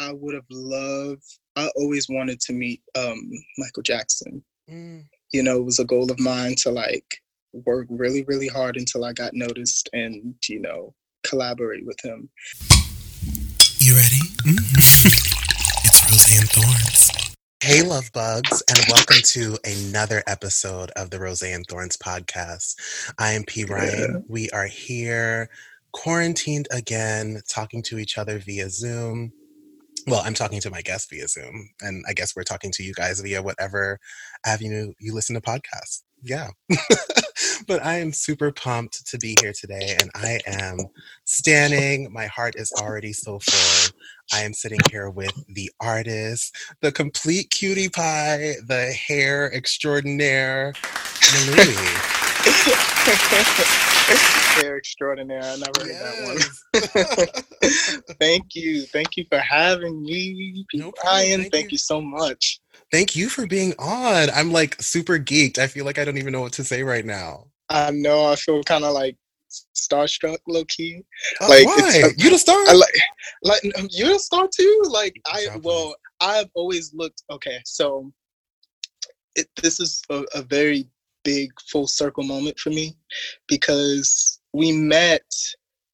I would have loved. I always wanted to meet um, Michael Jackson. Mm. You know, it was a goal of mine to like work really, really hard until I got noticed and you know collaborate with him. You ready? Mm-hmm. it's Roseanne Thorns. Hey, love bugs, and welcome to another episode of the Roseanne Thorns podcast. I am P. Ryan. Yeah. We are here, quarantined again, talking to each other via Zoom. Well, I'm talking to my guest via Zoom, and I guess we're talking to you guys via whatever avenue you listen to podcasts. Yeah. but I am super pumped to be here today, and I am standing. My heart is already so full. I am sitting here with the artist, the complete cutie pie, the hair extraordinaire, Malui. hair extraordinaire. I never heard that one. thank you. Thank you for having me, no Ryan. Thank, thank you. you so much. Thank you for being on. I'm like super geeked. I feel like I don't even know what to say right now. I know. I feel kind of like starstruck, low key. Uh, like why? You the star? I like, like you're the star too. Like I well, I've always looked. Okay, so it, this is a, a very big full circle moment for me because we met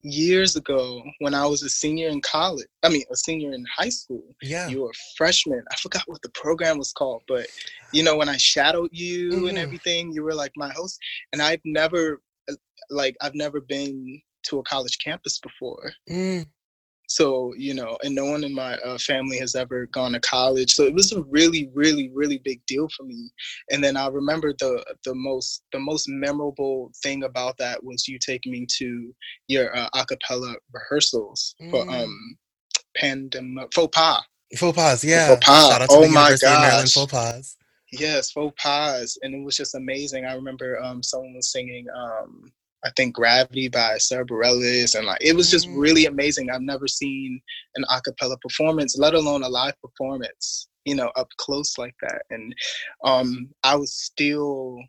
years ago when I was a senior in college. I mean, a senior in high school. Yeah. You were a freshman. I forgot what the program was called, but you know, when I shadowed you mm. and everything, you were like my host. And I've never, like, I've never been to a college campus before. Mm so you know and no one in my uh, family has ever gone to college. So it was a really really really big deal for me. And then i remember the the most the most memorable thing about that was you taking me to your uh, acapella rehearsals mm. for um pandemic faux pas. Faux pas yeah. faux pas. oh my god faux pas. Yes faux pas. And it was just amazing. I remember um someone was singing um I think Gravity by Sara Bareilles, and like it was just mm. really amazing. I've never seen an a cappella performance, let alone a live performance, you know, up close like that. And um, I was still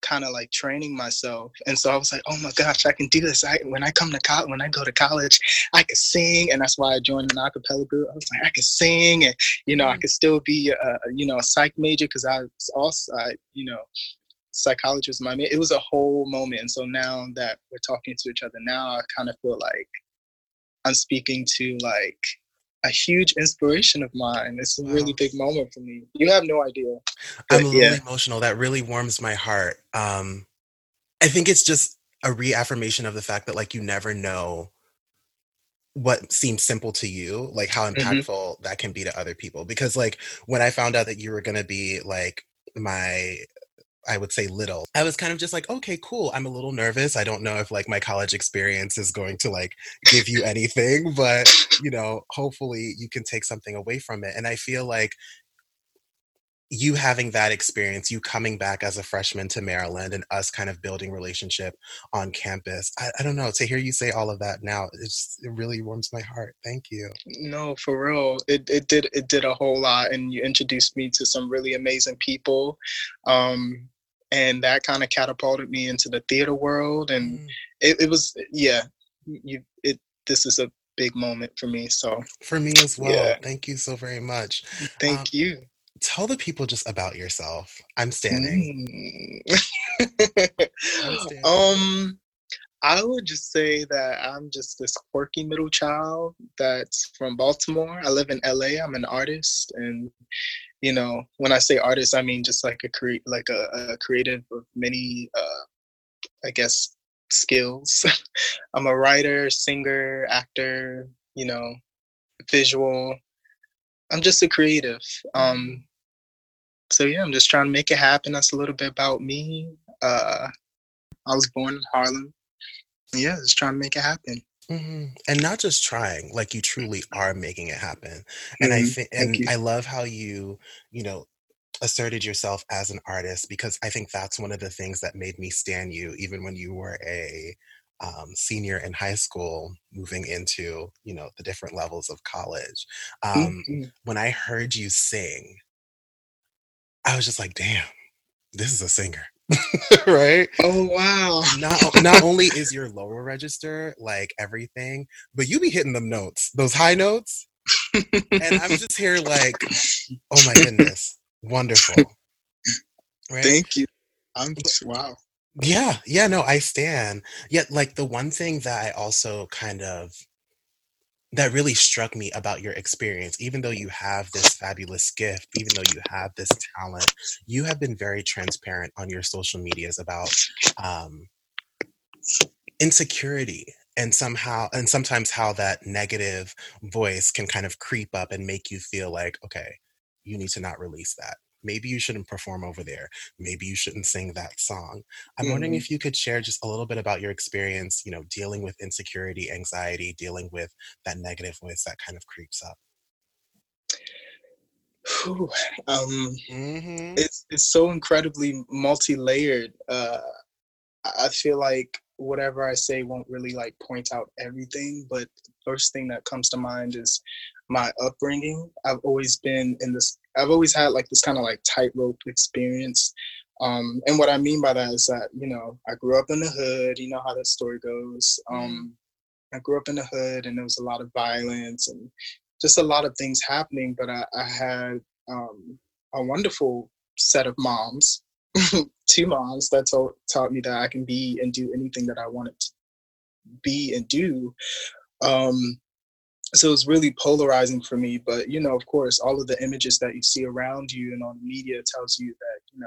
kind of like training myself, and so I was like, oh my gosh, I can do this. I when I come to college, when I go to college, I can sing, and that's why I joined an a cappella group. I was like, I can sing, and you know, I mm. could still be a, you know a psych major because I was also I, you know psychologist my it was a whole moment and so now that we're talking to each other now i kind of feel like i'm speaking to like a huge inspiration of mine it's a wow. really big moment for me you have no idea but, i'm a little yeah. emotional that really warms my heart um i think it's just a reaffirmation of the fact that like you never know what seems simple to you like how mm-hmm. impactful mm-hmm. that can be to other people because like when i found out that you were going to be like my I would say little. I was kind of just like, okay, cool. I'm a little nervous. I don't know if like my college experience is going to like give you anything, but you know, hopefully you can take something away from it. And I feel like you having that experience, you coming back as a freshman to Maryland and us kind of building relationship on campus. I, I don't know, to hear you say all of that now, it's it really warms my heart. Thank you. No, for real. It it did it did a whole lot and you introduced me to some really amazing people. Um and that kind of catapulted me into the theater world and mm. it, it was yeah you it this is a big moment for me so for me as well yeah. thank you so very much thank um, you tell the people just about yourself i'm standing, mm. I'm standing. um I would just say that I'm just this quirky middle child that's from Baltimore. I live in LA. I'm an artist, and you know, when I say artist, I mean just like a cre- like a, a creative of many, uh, I guess, skills. I'm a writer, singer, actor. You know, visual. I'm just a creative. Um, so yeah, I'm just trying to make it happen. That's a little bit about me. Uh, I was born in Harlem. Yeah, just trying to make it happen. Mm-hmm. And not just trying, like you truly are making it happen. And mm-hmm. I think, and I love how you, you know, asserted yourself as an artist because I think that's one of the things that made me stand you, even when you were a um, senior in high school, moving into, you know, the different levels of college. Um, mm-hmm. When I heard you sing, I was just like, damn, this is a singer. right? Oh wow. Not not only is your lower register like everything, but you be hitting them notes, those high notes. and I'm just here like, oh my goodness, wonderful. Right? Thank you. I'm just, wow. Yeah, yeah, no, I stand. Yet, like the one thing that I also kind of that really struck me about your experience, even though you have this fabulous gift, even though you have this talent, you have been very transparent on your social medias about um, insecurity and somehow and sometimes how that negative voice can kind of creep up and make you feel like okay you need to not release that maybe you shouldn't perform over there maybe you shouldn't sing that song i'm mm-hmm. wondering if you could share just a little bit about your experience you know dealing with insecurity anxiety dealing with that negative voice that kind of creeps up Whew, um, mm-hmm. it's it's so incredibly multi-layered. Uh, I feel like whatever I say won't really like point out everything, but the first thing that comes to mind is my upbringing. I've always been in this, I've always had like this kind of like tightrope experience. Um, and what I mean by that is that, you know, I grew up in the hood, you know how that story goes. Mm-hmm. Um, I grew up in the hood and there was a lot of violence and just a lot of things happening, but I, I had um, a wonderful set of moms two moms that taught taught me that I can be and do anything that I wanted to be and do. Um, so it's really polarizing for me. But you know, of course, all of the images that you see around you and on the media tells you that you know,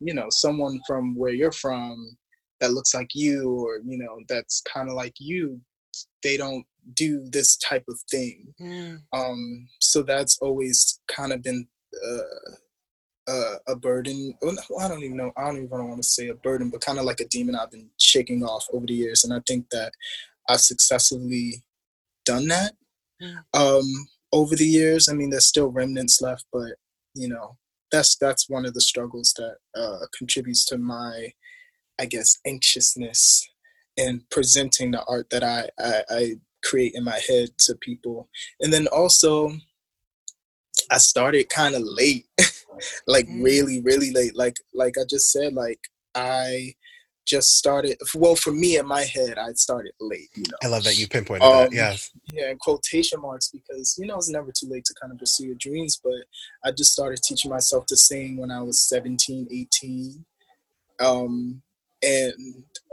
you know, someone from where you're from that looks like you, or you know, that's kind of like you, they don't do this type of thing. Mm. Um, so that's always kind of been uh, uh, a burden. Well, I don't even know. I don't even want to say a burden, but kind of like a demon I've been shaking off over the years. And I think that I've successfully done that. Um, over the years. I mean, there's still remnants left, but you know, that's that's one of the struggles that uh, contributes to my, I guess, anxiousness in presenting the art that I, I, I create in my head to people. And then also, I started kind of late, like mm. really, really late. Like like I just said, like I just started. Well, for me in my head, I started late. You know, I love that you pinpointed um, that. Yeah, yeah, in quotation marks because you know it's never too late to kind of pursue your dreams. But I just started teaching myself to sing when I was 17, 18. Um, and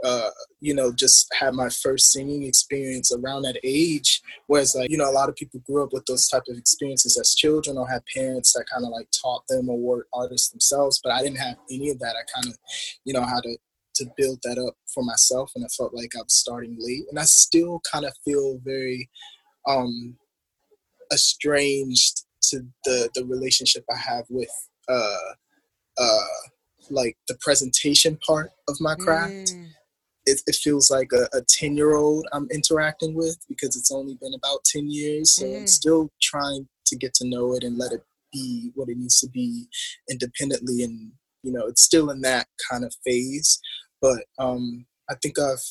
uh, you know just had my first singing experience around that age whereas like you know a lot of people grew up with those type of experiences as children or had parents that kind of like taught them or were artists themselves but i didn't have any of that i kind of you know had to to build that up for myself and i felt like i was starting late and i still kind of feel very um estranged to the the relationship i have with uh uh like the presentation part of my craft. Mm. It, it, feels like a, a 10 year old I'm interacting with because it's only been about 10 years. So mm. I'm still trying to get to know it and let it be what it needs to be independently. And, you know, it's still in that kind of phase. But um, I think I've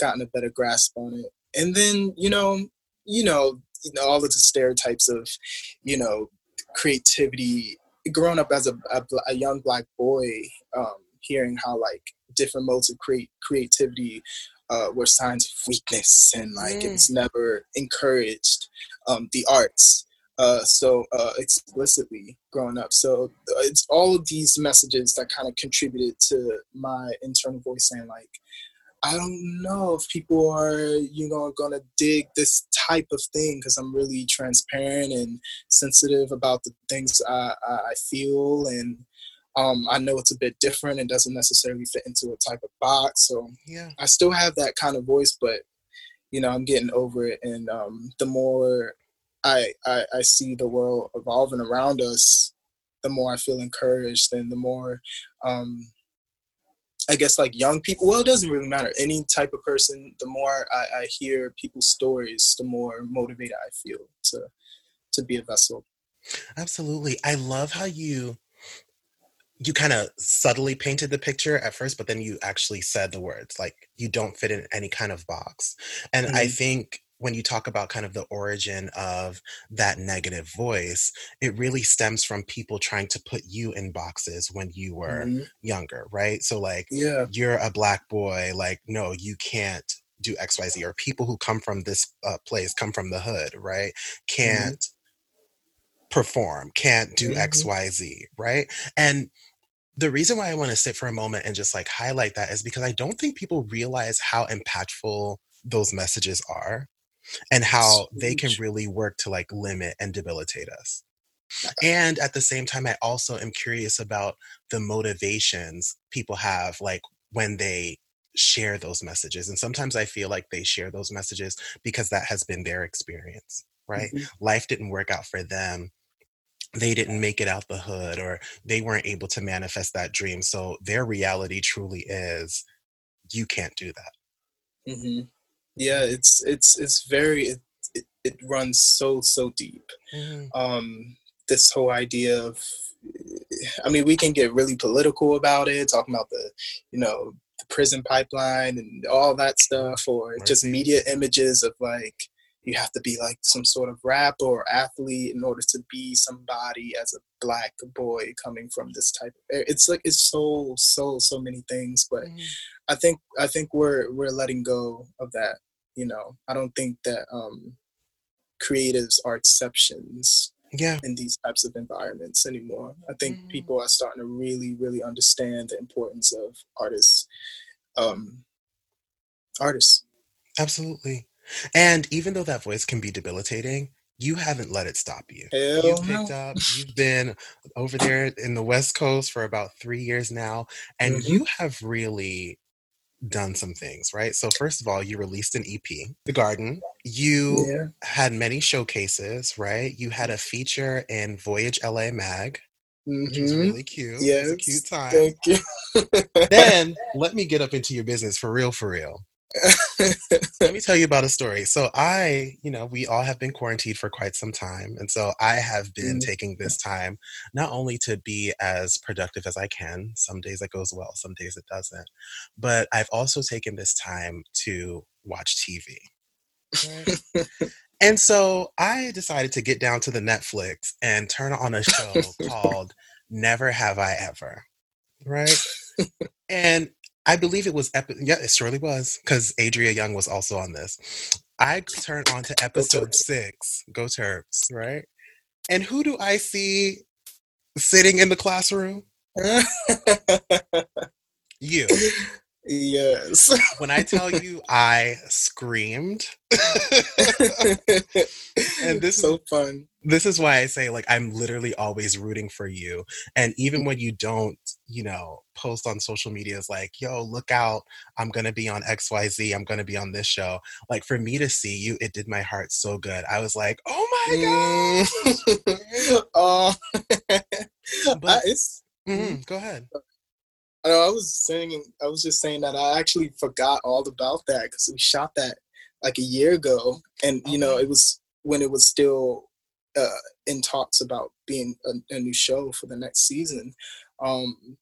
gotten a better grasp on it. And then, you know, you know, you know all of the stereotypes of, you know, creativity growing up as a, a, a young black boy, um, hearing how like different modes of create creativity uh, were signs of weakness and like mm. it was never encouraged. Um, the arts, uh, so uh, explicitly growing up. So uh, it's all of these messages that kind of contributed to my internal voice saying like, I don't know if people are, you know, gonna dig this type of thing because I'm really transparent and sensitive about the things I, I feel, and um, I know it's a bit different and doesn't necessarily fit into a type of box. So yeah, I still have that kind of voice, but you know, I'm getting over it, and um, the more I, I I see the world evolving around us, the more I feel encouraged, and the more um, I guess like young people. Well, it doesn't really matter. Any type of person. The more I, I hear people's stories, the more motivated I feel to to be a vessel. Absolutely. I love how you you kind of subtly painted the picture at first, but then you actually said the words like you don't fit in any kind of box. And mm-hmm. I think when you talk about kind of the origin of that negative voice, it really stems from people trying to put you in boxes when you were mm-hmm. younger, right? So, like, yeah. you're a black boy, like, no, you can't do xyz or people who come from this uh, place come from the hood right mm-hmm. can't mm-hmm. perform can't do mm-hmm. xyz right and the reason why i want to sit for a moment and just like highlight that is because i don't think people realize how impactful those messages are and how they can really work to like limit and debilitate us. And at the same time i also am curious about the motivations people have like when they share those messages and sometimes i feel like they share those messages because that has been their experience right? Mm-hmm. life didn't work out for them. They didn't make it out the hood or they weren't able to manifest that dream. So their reality truly is you can't do that. Mm-hmm. Yeah it's it's it's very it, it, it runs so so deep mm-hmm. um this whole idea of I mean, we can get really political about it, talking about the, you know, the prison pipeline and all that stuff, or right. just media images of like you have to be like some sort of rapper or athlete in order to be somebody as a black boy coming from this type of it's like it's so so so many things but mm. i think i think we're we're letting go of that you know i don't think that um creatives are exceptions yeah in these types of environments anymore i think mm. people are starting to really really understand the importance of artists um artists absolutely and even though that voice can be debilitating you haven't let it stop you. Hell you've picked no. up, you've been over there in the West Coast for about three years now, and mm-hmm. you have really done some things, right? So first of all, you released an EP, The Garden. You yeah. had many showcases, right? You had a feature in Voyage LA Mag, mm-hmm. which was mm-hmm. really cute. Yeah, a cute time. Thank you. then let me get up into your business for real, for real. Let me tell you about a story. So I, you know, we all have been quarantined for quite some time. And so I have been mm taking this time not only to be as productive as I can. Some days it goes well, some days it doesn't. But I've also taken this time to watch TV. Right? and so I decided to get down to the Netflix and turn on a show called Never Have I Ever. Right? and I believe it was epi- yeah, it surely was because Adria Young was also on this. I turn on to episode six, Go Terps, right? And who do I see sitting in the classroom? you. Yes. when I tell you I screamed. and this so is so fun. This is why I say like I'm literally always rooting for you. And even when you don't, you know, post on social media is like, yo, look out, I'm gonna be on XYZ, I'm gonna be on this show. Like for me to see you, it did my heart so good. I was like, oh my god. oh but, it's mm, go ahead. I know I was saying I was just saying that I actually forgot all about that because we shot that like a year ago, and you know it was when it was still uh, in talks about being a, a, new show for the next season. Um,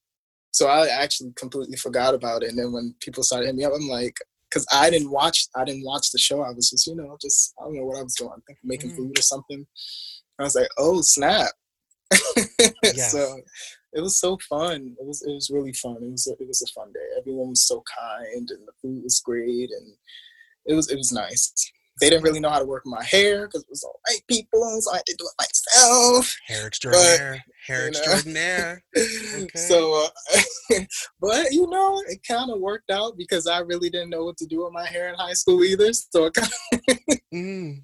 so I actually completely forgot about it, and then when people started hitting me up, I'm like, because I didn't watch I didn't watch the show. I was just you know just I don't know what I was doing. I think making mm. food or something. I was like, oh snap. yes. So it was so fun. It was it was really fun. It was a, it was a fun day. Everyone was so kind, and the food was great, and it was it was nice. They didn't really know how to work my hair because it was all white people, so I had to do it myself. Hair extraordinaire, but, hair extraordinaire. Okay. So, uh, but you know, it kind of worked out because I really didn't know what to do with my hair in high school either. So it kind of, mm.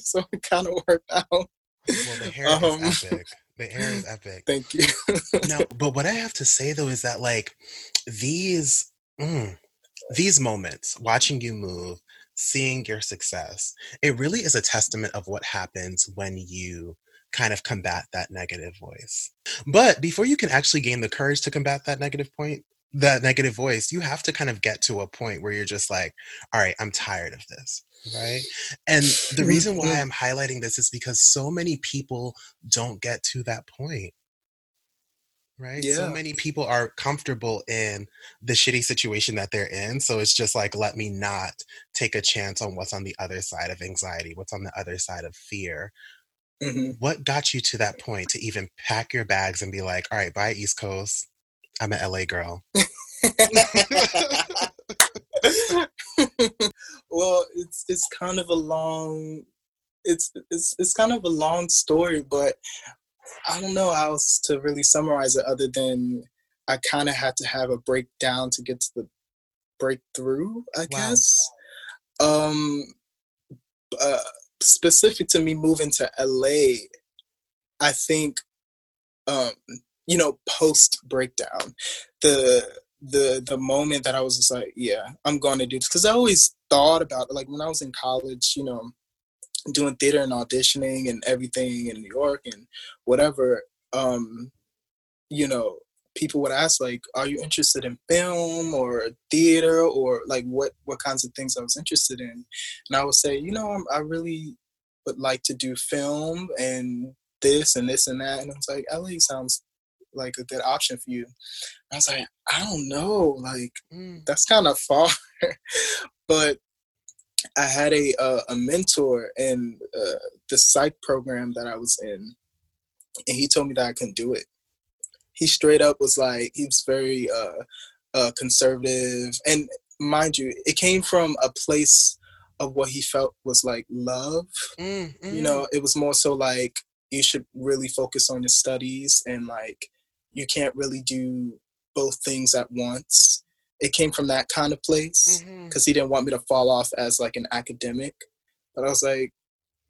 so it kind of worked out. Well, the hair um, is epic. The hair is epic. Thank you. no, but what I have to say though is that like these mm, these moments, watching you move, seeing your success, it really is a testament of what happens when you kind of combat that negative voice. But before you can actually gain the courage to combat that negative point, that negative voice, you have to kind of get to a point where you're just like, all right, I'm tired of this right? And the reason why I'm highlighting this is because so many people don't get to that point. Right? Yeah. So many people are comfortable in the shitty situation that they're in. So it's just like, let me not take a chance on what's on the other side of anxiety, what's on the other side of fear. Mm-hmm. What got you to that point to even pack your bags and be like, all right, bye, East Coast. I'm an LA girl. well, it's it's kind of a long it's it's it's kind of a long story, but I don't know how else to really summarize it other than I kind of had to have a breakdown to get to the breakthrough, I wow. guess. Um, uh, specific to me moving to LA, I think, um, you know, post breakdown, the the the moment that I was just like, yeah, I'm going to do this because I always thought about. Like when I was in college, you know, doing theater and auditioning and everything in New York and whatever. Um, you know, people would ask like, "Are you interested in film or theater or like what what kinds of things I was interested in?" And I would say, you know, I'm, I really would like to do film and this and this and that. And I was like, LA sounds like a good option for you. I was like, I don't know, like mm. that's kind of far, but I had a uh, a mentor in uh, the psych program that I was in, and he told me that I couldn't do it. He straight up was like, he was very uh, uh, conservative, and mind you, it came from a place of what he felt was like love. Mm, mm. You know, it was more so like you should really focus on your studies and like you can't really do both things at once. It came from that kind of place because mm-hmm. he didn't want me to fall off as like an academic. But I was like,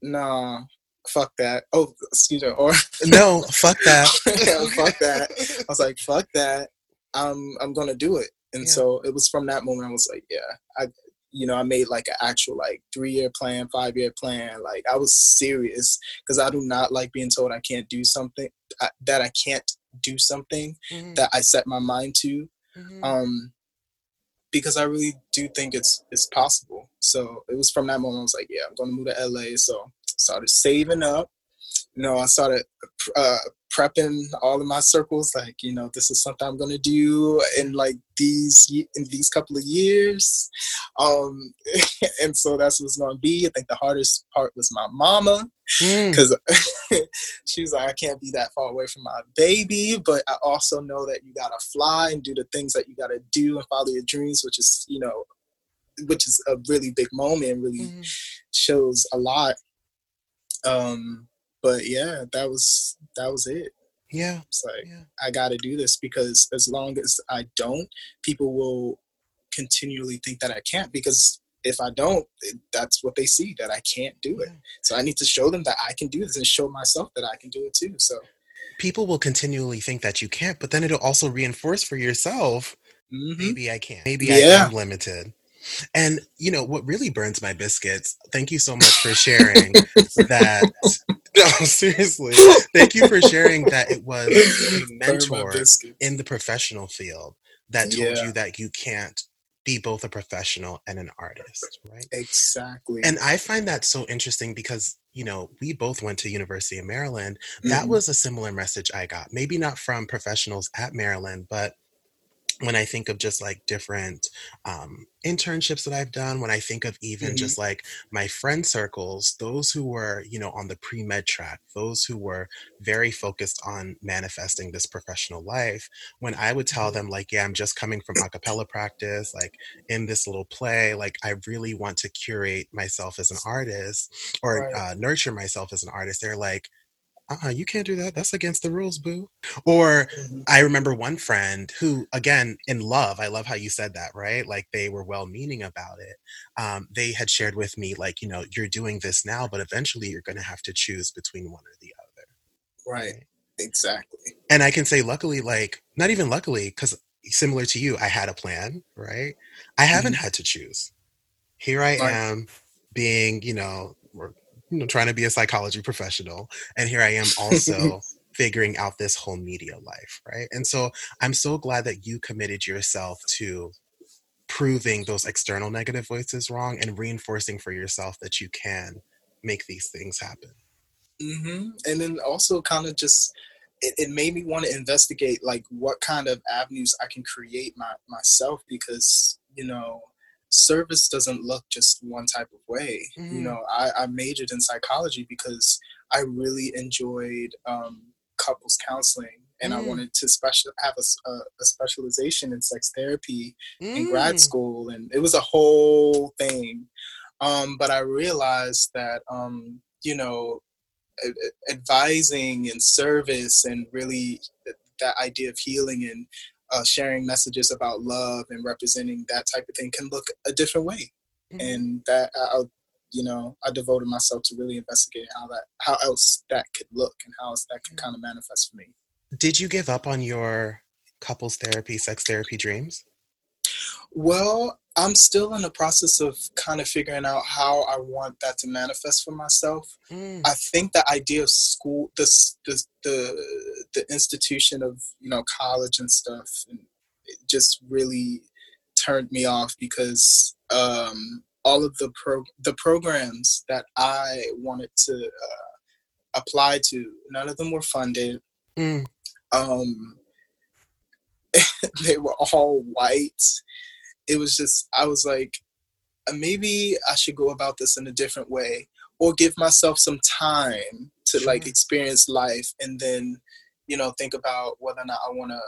nah, fuck that. Oh, excuse me. Or no, fuck that. yeah, fuck that. I was like, fuck that. I'm I'm gonna do it. And yeah. so it was from that moment I was like, yeah, I you know, I made like an actual like three year plan, five year plan. Like I was serious because I do not like being told I can't do something I, that I can't do something mm-hmm. that I set my mind to. Mm-hmm. Um, because I really do think it's it's possible. So it was from that moment I was like, yeah, I'm going to move to LA. So started saving up. You know, I started uh, prepping all of my circles like you know this is something i'm going to do in like these in these couple of years um and so that's what's to be i think the hardest part was my mama because mm. she was like i can't be that far away from my baby but i also know that you gotta fly and do the things that you gotta do and follow your dreams which is you know which is a really big moment really mm. shows a lot um but yeah, that was that was it. Yeah. It's like yeah. I got to do this because as long as I don't, people will continually think that I can't because if I don't, that's what they see that I can't do it. So I need to show them that I can do this and show myself that I can do it too. So people will continually think that you can't, but then it'll also reinforce for yourself. Mm-hmm. Maybe I can't. Maybe yeah. I am limited. And you know what really burns my biscuits? Thank you so much for sharing that no, seriously. Thank you for sharing that it was a mentor in the professional field that told yeah. you that you can't be both a professional and an artist, right? Exactly. And I find that so interesting because, you know, we both went to University of Maryland. That mm-hmm. was a similar message I got. Maybe not from professionals at Maryland, but when I think of just like different um, internships that I've done, when I think of even mm-hmm. just like my friend circles, those who were, you know, on the pre med track, those who were very focused on manifesting this professional life, when I would tell mm-hmm. them, like, yeah, I'm just coming from a cappella practice, like in this little play, like, I really want to curate myself as an artist or right. uh, nurture myself as an artist, they're like, uh-uh, you can't do that. That's against the rules, boo. Or mm-hmm. I remember one friend who, again, in love, I love how you said that, right? Like they were well meaning about it. Um, they had shared with me, like, you know, you're doing this now, but eventually you're going to have to choose between one or the other. Right. Exactly. And I can say, luckily, like, not even luckily, because similar to you, I had a plan, right? I haven't mm-hmm. had to choose. Here I right. am being, you know, you know trying to be a psychology professional and here i am also figuring out this whole media life right and so i'm so glad that you committed yourself to proving those external negative voices wrong and reinforcing for yourself that you can make these things happen mm-hmm. and then also kind of just it, it made me want to investigate like what kind of avenues i can create my myself because you know service doesn't look just one type of way. Mm-hmm. You know, I, I, majored in psychology because I really enjoyed um, couples counseling and mm. I wanted to special have a, a, a, specialization in sex therapy mm. in grad mm. school, and it was a whole thing. Um, but I realized that um, you know, advising and service and really that idea of healing and uh, sharing messages about love and representing that type of thing can look a different way. Mm-hmm. And that I, you know, I devoted myself to really investigating how that, how else that could look and how else that can kind of manifest for me. Did you give up on your couples therapy, sex therapy dreams? Well, I'm still in the process of kind of figuring out how I want that to manifest for myself. Mm. I think the idea of school, this, this, the the institution of you know college and stuff, and it just really turned me off because um, all of the pro the programs that I wanted to uh, apply to, none of them were funded. Mm. Um, they were all white it was just I was like, uh, maybe I should go about this in a different way, or give myself some time to sure. like experience life, and then you know think about whether or not I want to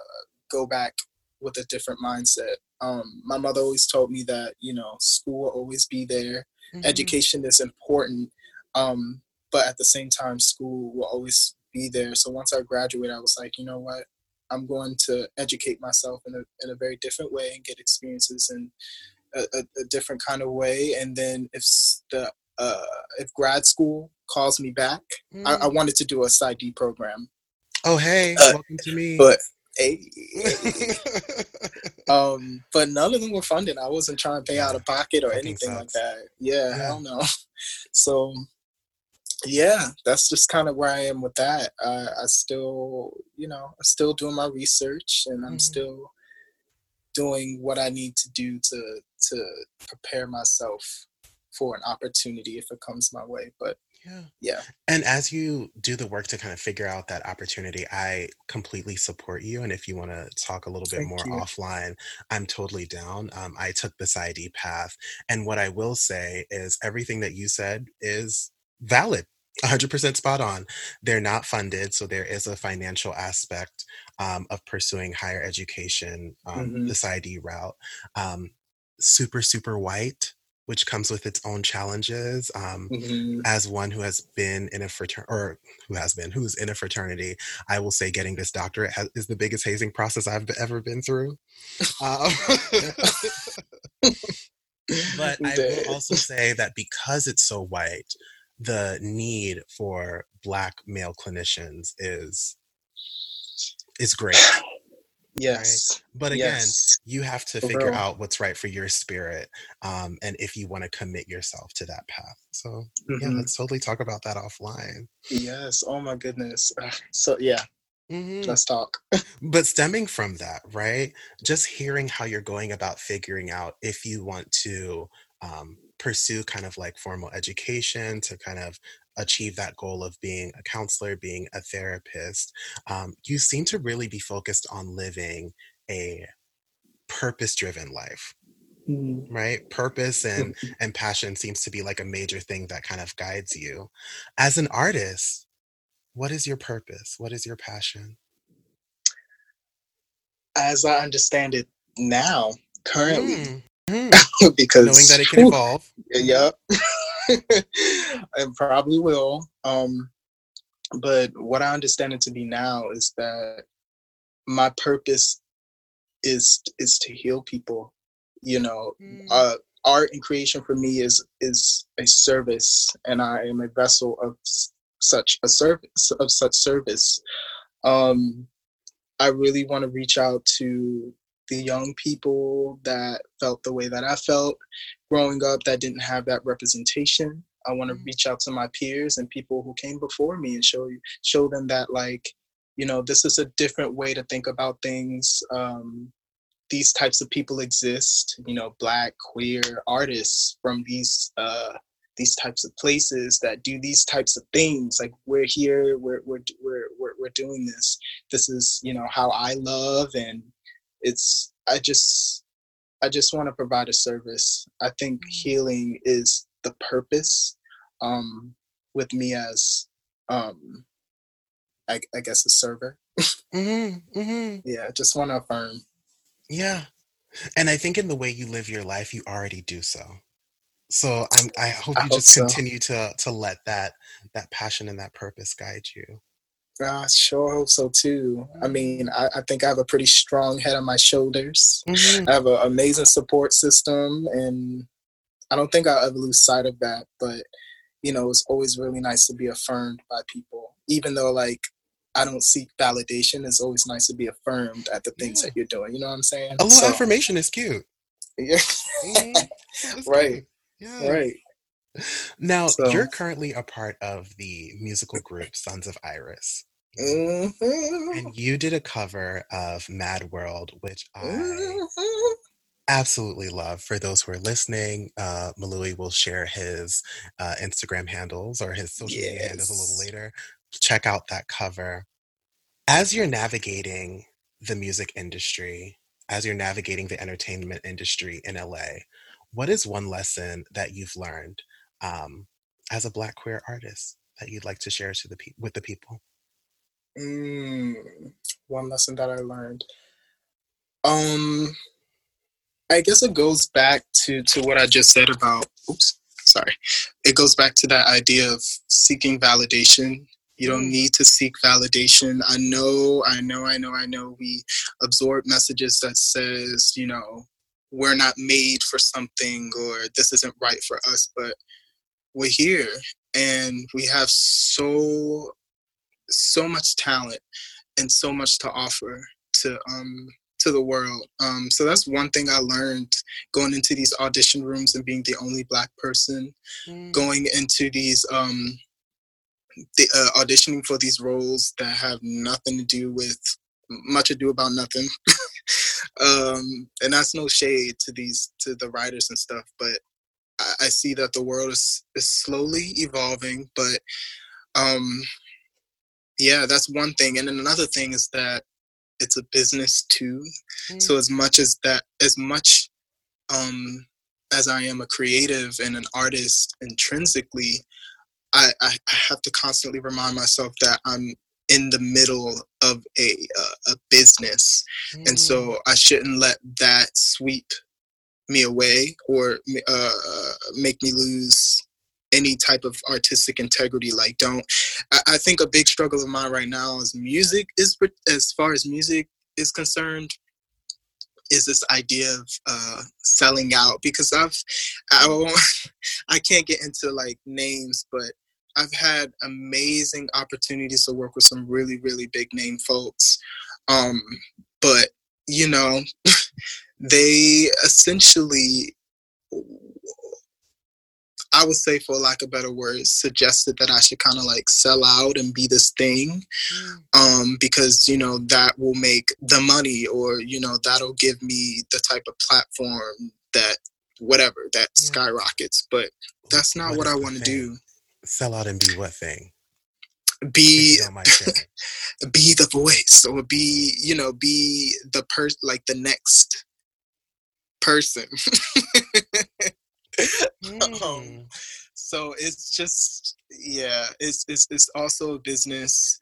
go back with a different mindset. Um, my mother always told me that you know school will always be there, mm-hmm. education is important, um, but at the same time, school will always be there. So once I graduated, I was like, you know what, I'm going to educate myself in a, in a very different way and get experiences in a, a, a different kind of way. And then if the uh, if grad school calls me back, mm. I, I, mm. wanted to do a PsyD program. Oh hey, uh, welcome to me. But hey, um, but none of them were funded. I wasn't trying to pay out of pocket or anything like that. Yeah, yeah, hell no. So yeah, that's just kind of where I am with that. Uh, I still, you know, I'm still doing my research and I'm mm-hmm. still doing what I need to do to to prepare myself for an opportunity if it comes my way. But yeah. Yeah. And as you do the work to kind of figure out that opportunity, I completely support you. And if you want to talk a little bit Thank more you. offline, I'm totally down. Um, I took this ID path. And what I will say is everything that you said is valid 100% spot on. They're not funded, so there is a financial aspect um, of pursuing higher education, um, mm-hmm. the PsyD route. Um, super, super white, which comes with its own challenges. Um, mm-hmm. As one who has been in a fraternity, or who has been, who's in a fraternity, I will say getting this doctorate has, is the biggest hazing process I've ever been through. Um, but I will also say that because it's so white, the need for black male clinicians is is great yes right? but again yes. you have to figure out what's right for your spirit um, and if you want to commit yourself to that path so mm-hmm. yeah let's totally talk about that offline yes oh my goodness so yeah Mm-hmm. Let's talk. but stemming from that, right? Just hearing how you're going about figuring out if you want to um, pursue kind of like formal education to kind of achieve that goal of being a counselor, being a therapist, um, you seem to really be focused on living a purpose driven life. Mm-hmm. right purpose and and passion seems to be like a major thing that kind of guides you as an artist what is your purpose what is your passion as i understand it now currently mm. Mm-hmm. because knowing that it can evolve. Yeah, it probably will. Um, but what I understand it to be now is that my purpose is is to heal people. You know, mm. uh, art and creation for me is is a service, and I am a vessel of such a service of such service. Um, I really want to reach out to the young people that felt the way that I felt growing up that didn't have that representation. I want to mm-hmm. reach out to my peers and people who came before me and show show them that like, you know, this is a different way to think about things. Um, these types of people exist. You know, black queer artists from these uh, these types of places that do these types of things. Like we're here, we're we're we're we're, we're doing this. This is you know how I love and it's i just i just want to provide a service i think mm. healing is the purpose um with me as um I, I guess a server mm-hmm, mm-hmm. Yeah, just want to affirm. Yeah, and I think in the way you live your life, you already do so. So I'm, I hope you I just hope continue so. to to let that that passion and that purpose guide you. I sure hope so too. I mean, I, I, think I have a pretty strong head on my shoulders. Mm-hmm. I have an amazing support system, and I don't think I'll ever lose sight of that. But you know, it's always really nice to be affirmed by people, even though like I don't seek validation. It's always nice to be affirmed at the things yeah. that you're doing. You know what I'm saying? A little so, affirmation is cute. Yeah. mm-hmm. right. Yeah. Right. Now, so. you're currently a part of the musical group Sons of Iris. Mm-hmm. And you did a cover of Mad World, which I mm-hmm. absolutely love. For those who are listening, uh, Malui will share his uh, Instagram handles or his social yes. media handles a little later. Check out that cover. As you're navigating the music industry, as you're navigating the entertainment industry in LA, what is one lesson that you've learned um, as a Black queer artist that you'd like to share to the pe- with the people? Mm, one lesson that I learned. Um, I guess it goes back to to what I just said about. Oops, sorry. It goes back to that idea of seeking validation. You don't mm. need to seek validation. I know, I know, I know, I know. We absorb messages that says, you know, we're not made for something or this isn't right for us, but we're here and we have so so much talent and so much to offer to um to the world. Um, so that's one thing I learned going into these audition rooms and being the only black person, mm. going into these um, the, uh, auditioning for these roles that have nothing to do with much ado about nothing. um, and that's no shade to these to the writers and stuff, but I, see that the world is is slowly evolving, but um yeah that's one thing and then another thing is that it's a business too mm. so as much as that as much um as i am a creative and an artist intrinsically i i, I have to constantly remind myself that i'm in the middle of a uh, a business mm. and so mm. i shouldn't let that sweep me away or uh, make me lose any type of artistic integrity. Like, don't. I, I think a big struggle of mine right now is music. Is as far as music is concerned, is this idea of uh, selling out because I've I won't, I can't get into like names, but I've had amazing opportunities to work with some really really big name folks, um, but you know they essentially I would say, for lack of better words, suggested that I should kind of like sell out and be this thing, mm. um, because you know that will make the money, or you know that'll give me the type of platform that whatever that yeah. skyrockets. But that's not what, what I want to do. Sell out and be what thing? Be be the voice, or be you know be the person like the next person. Mm. um, so it's just yeah, it's it's it's also a business.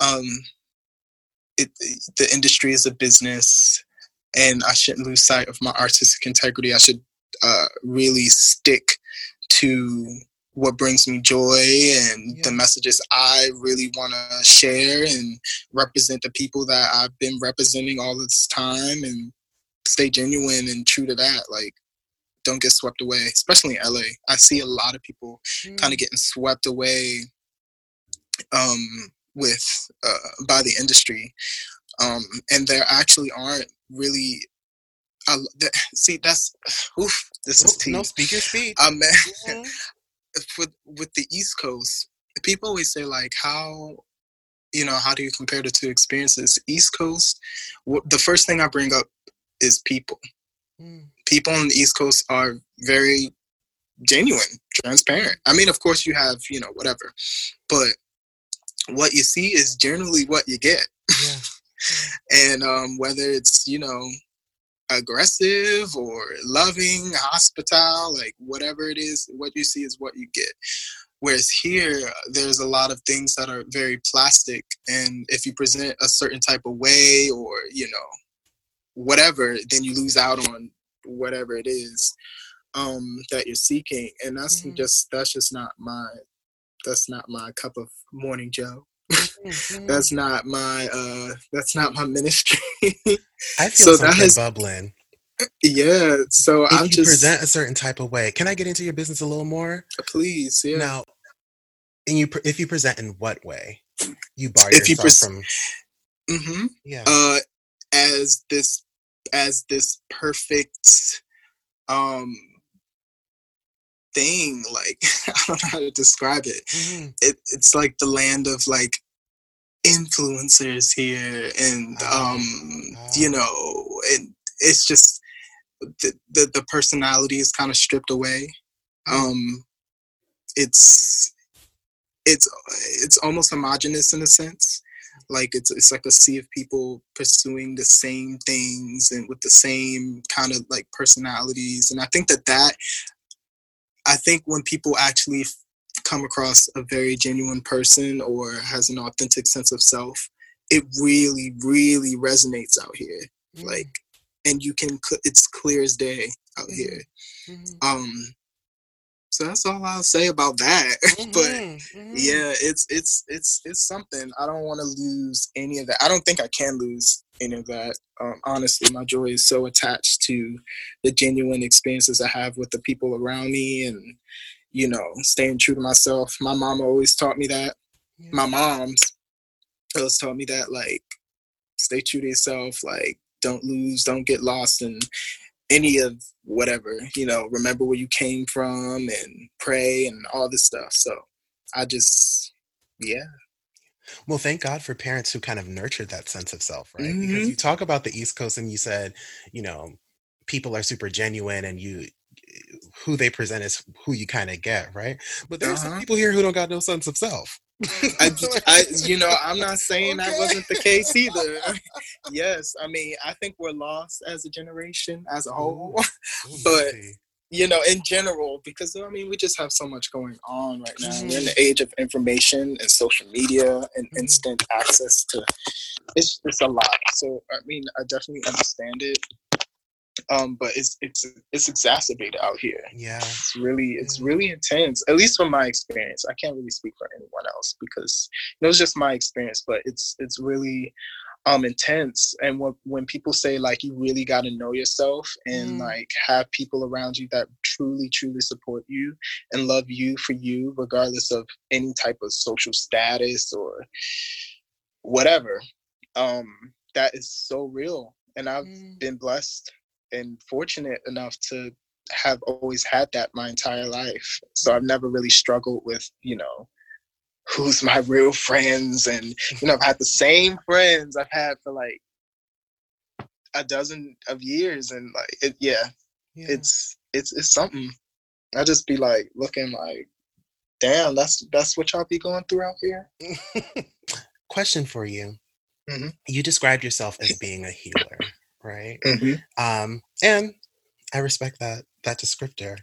Um, it the industry is a business, and I shouldn't lose sight of my artistic integrity. I should uh, really stick to what brings me joy and yeah. the messages I really want to share and represent the people that I've been representing all this time and stay genuine and true to that. Like don't get swept away, especially in LA. I see a lot of people mm. kind of getting swept away um, with uh, by the industry, um, and there actually aren't really. See, that's oof, this is tea. no speaker speak. Um, mm-hmm. with with the East Coast, people always say like how you know how do you compare the two experiences east coast the first thing i bring up is people mm people on the East Coast are very genuine, transparent. I mean, of course, you have, you know, whatever, but what you see is generally what you get. Yeah. and um, whether it's, you know, aggressive or loving, hospital, like whatever it is, what you see is what you get. Whereas here, there's a lot of things that are very plastic, and if you present a certain type of way or you know whatever, then you lose out on whatever it is um, that you're seeking, and that's mm-hmm. just that's just not my that's not my cup of morning joe. Mm-hmm. that's not my uh that's not my ministry. I feel so that has bubbling. Yeah, so I just present a certain type of way. Can I get into your business a little more? Please, yeah. Now, and you if you present in what way? You bar if yourself you pres- from. Mm-hmm. Yeah. Uh, as this as this perfect um thing like i don't know how to describe it. Mm-hmm. it it's like the land of like influencers here and um oh. you know and it's just the the, the personality is kind of stripped away mm-hmm. um it's it's it's almost homogenous in a sense like it's it's like a sea of people pursuing the same things and with the same kind of like personalities and i think that that i think when people actually come across a very genuine person or has an authentic sense of self it really really resonates out here mm-hmm. like and you can it's clear as day out mm-hmm. here mm-hmm. um so that's all I'll say about that. Mm-hmm, but mm-hmm. yeah, it's it's it's it's something. I don't want to lose any of that. I don't think I can lose any of that. Um, honestly, my joy is so attached to the genuine experiences I have with the people around me, and you know, staying true to myself. My mom always taught me that. Yeah. My mom's always taught me that, like, stay true to yourself. Like, don't lose, don't get lost, and any of whatever, you know, remember where you came from and pray and all this stuff. So I just, yeah. Well, thank God for parents who kind of nurtured that sense of self, right? Mm-hmm. Because you talk about the East Coast and you said, you know, people are super genuine and you who they present is who you kind of get, right? But there's uh-huh. some people here who don't got no sense of self. I, I, you know, I'm not saying okay. that wasn't the case either. yes, I mean, I think we're lost as a generation as a whole, Ooh. but you know, in general, because I mean, we just have so much going on right now. Mm-hmm. We're in the age of information and social media and mm-hmm. instant access to. It's it's a lot. So I mean, I definitely understand it um, but it's it's it's exacerbated out here. Yeah, it's really it's really intense. At least from my experience, I can't really speak for anyone else because it was just my experience. But it's it's really um intense. And when when people say like you really got to know yourself and mm. like have people around you that truly truly support you and love you for you, regardless of any type of social status or whatever, um, that is so real. And I've mm. been blessed and fortunate enough to have always had that my entire life. So I've never really struggled with, you know, who's my real friends. And, you know, I've had the same friends I've had for like a dozen of years. And like, it, yeah, yeah, it's, it's, it's something. I just be like looking like, damn, that's, that's what y'all be going through out here. Question for you. Mm-hmm. You described yourself as being a healer right? Mm-hmm. Um, and I respect that that descriptor.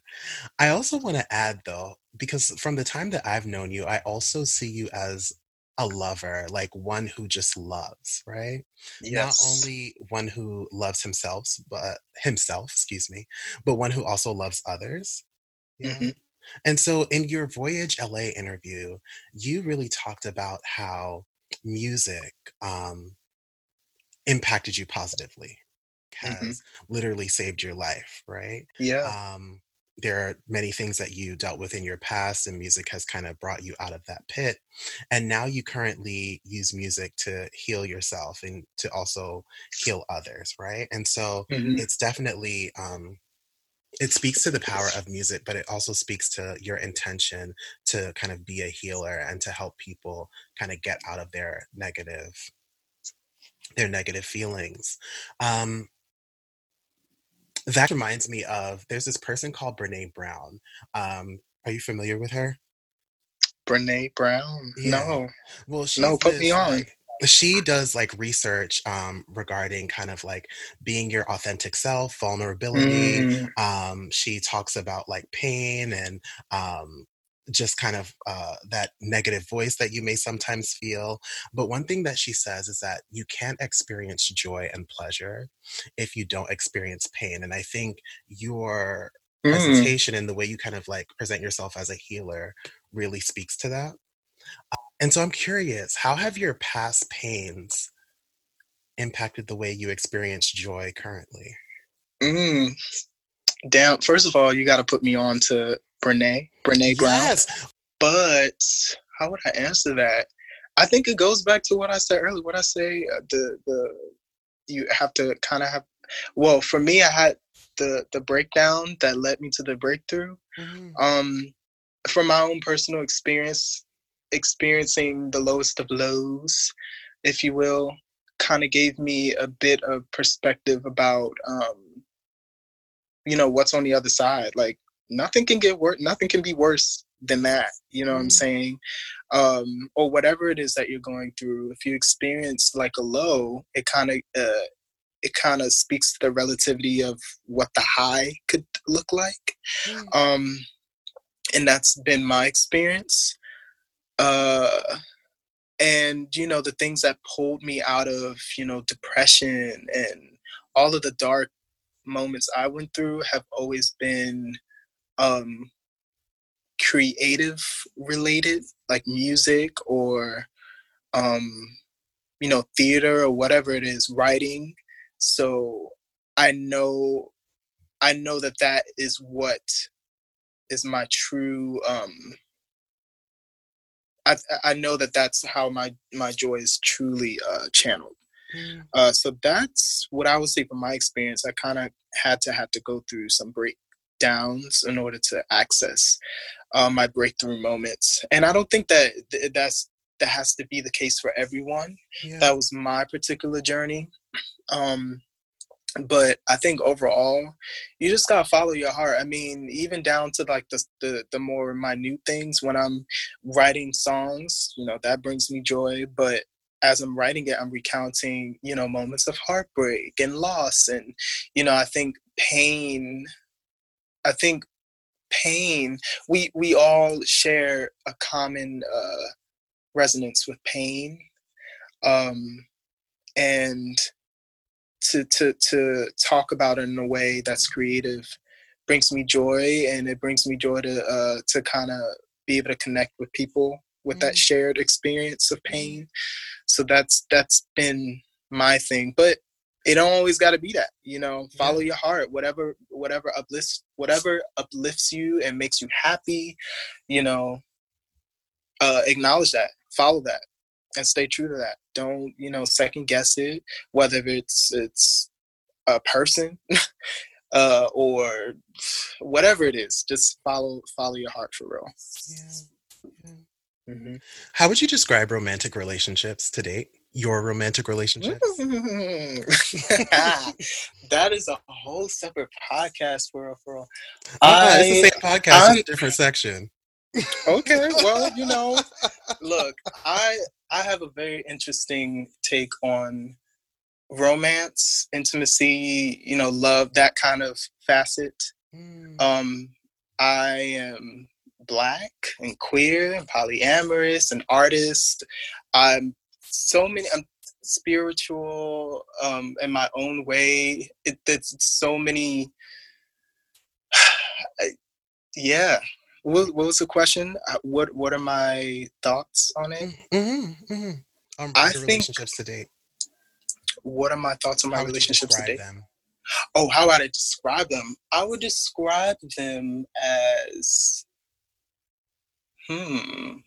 I also want to add though, because from the time that I've known you, I also see you as a lover, like one who just loves, right? Yes. Not only one who loves himself, but himself, excuse me, but one who also loves others. Yeah. Mm-hmm. And so in your Voyage LA interview, you really talked about how music um, impacted you positively. Has mm-hmm. literally saved your life, right? Yeah. Um, there are many things that you dealt with in your past, and music has kind of brought you out of that pit. And now you currently use music to heal yourself and to also heal others, right? And so mm-hmm. it's definitely um, it speaks to the power of music, but it also speaks to your intention to kind of be a healer and to help people kind of get out of their negative their negative feelings. Um, that reminds me of there's this person called Brene Brown. Um, are you familiar with her? Brene Brown? Yeah. No. Well, no, put this, me on. Like, she does like research um, regarding kind of like being your authentic self, vulnerability. Mm. Um, she talks about like pain and um, just kind of uh, that negative voice that you may sometimes feel. But one thing that she says is that you can't experience joy and pleasure if you don't experience pain. And I think your mm. presentation and the way you kind of like present yourself as a healer really speaks to that. Uh, and so I'm curious, how have your past pains impacted the way you experience joy currently? Mm. Damn, first of all, you got to put me on to Brene, Brene Brown. Yes. But how would I answer that? I think it goes back to what I said earlier. What I say, uh, the the you have to kind of have. Well, for me, I had the the breakdown that led me to the breakthrough. Mm-hmm. Um, from my own personal experience, experiencing the lowest of lows, if you will, kind of gave me a bit of perspective about um, you know what's on the other side. Like nothing can get worse nothing can be worse than that you know mm. what i'm mm. saying um or whatever it is that you're going through if you experience like a low it kind of uh it kind of speaks to the relativity of what the high could look like mm. um and that's been my experience uh and you know the things that pulled me out of you know depression and all of the dark moments i went through have always been um, creative related, like music or um, you know theater or whatever it is, writing. So I know I know that that is what is my true um I I know that that's how my my joy is truly uh channeled. Mm. Uh so that's what I would say from my experience. I kind of had to have to go through some breakdowns in order to access um, my breakthrough moments. And I don't think that th- that's that has to be the case for everyone. Yeah. That was my particular journey. Um, but I think overall, you just gotta follow your heart. I mean, even down to like the, the the more minute things. When I'm writing songs, you know, that brings me joy. But as I'm writing it, I'm recounting, you know, moments of heartbreak and loss, and you know, I think pain I think pain we we all share a common uh, resonance with pain um, and to to to talk about it in a way that's creative brings me joy and it brings me joy to uh, to kind of be able to connect with people with mm that shared experience of mm-hmm. pain so that's that's been my thing but it don't always got to be that you know follow yeah. your heart whatever whatever uplifts whatever uplifts you and makes you happy you know uh acknowledge that follow that and stay true to that don't you know second guess it whether it's it's a person uh or whatever it is just follow follow your heart for real yeah. yeah. Mm-hmm. how would you describe romantic relationships to date your romantic relationships? that is a whole separate podcast for a for. Uh, uh, it's the same podcast I'm, in a different section. Okay, well, you know, look, I I have a very interesting take on romance, intimacy, you know, love, that kind of facet. Mm. Um, I am black and queer and polyamorous and artist. I'm so many i'm spiritual um in my own way. It, it's so many yeah. What, what was the question? Uh, what what are my thoughts on it? Mm-hmm, mm-hmm. Um, i think relationships to date. What are my thoughts on my relationships to date? them? oh how would i describe them? I would describe them as hmm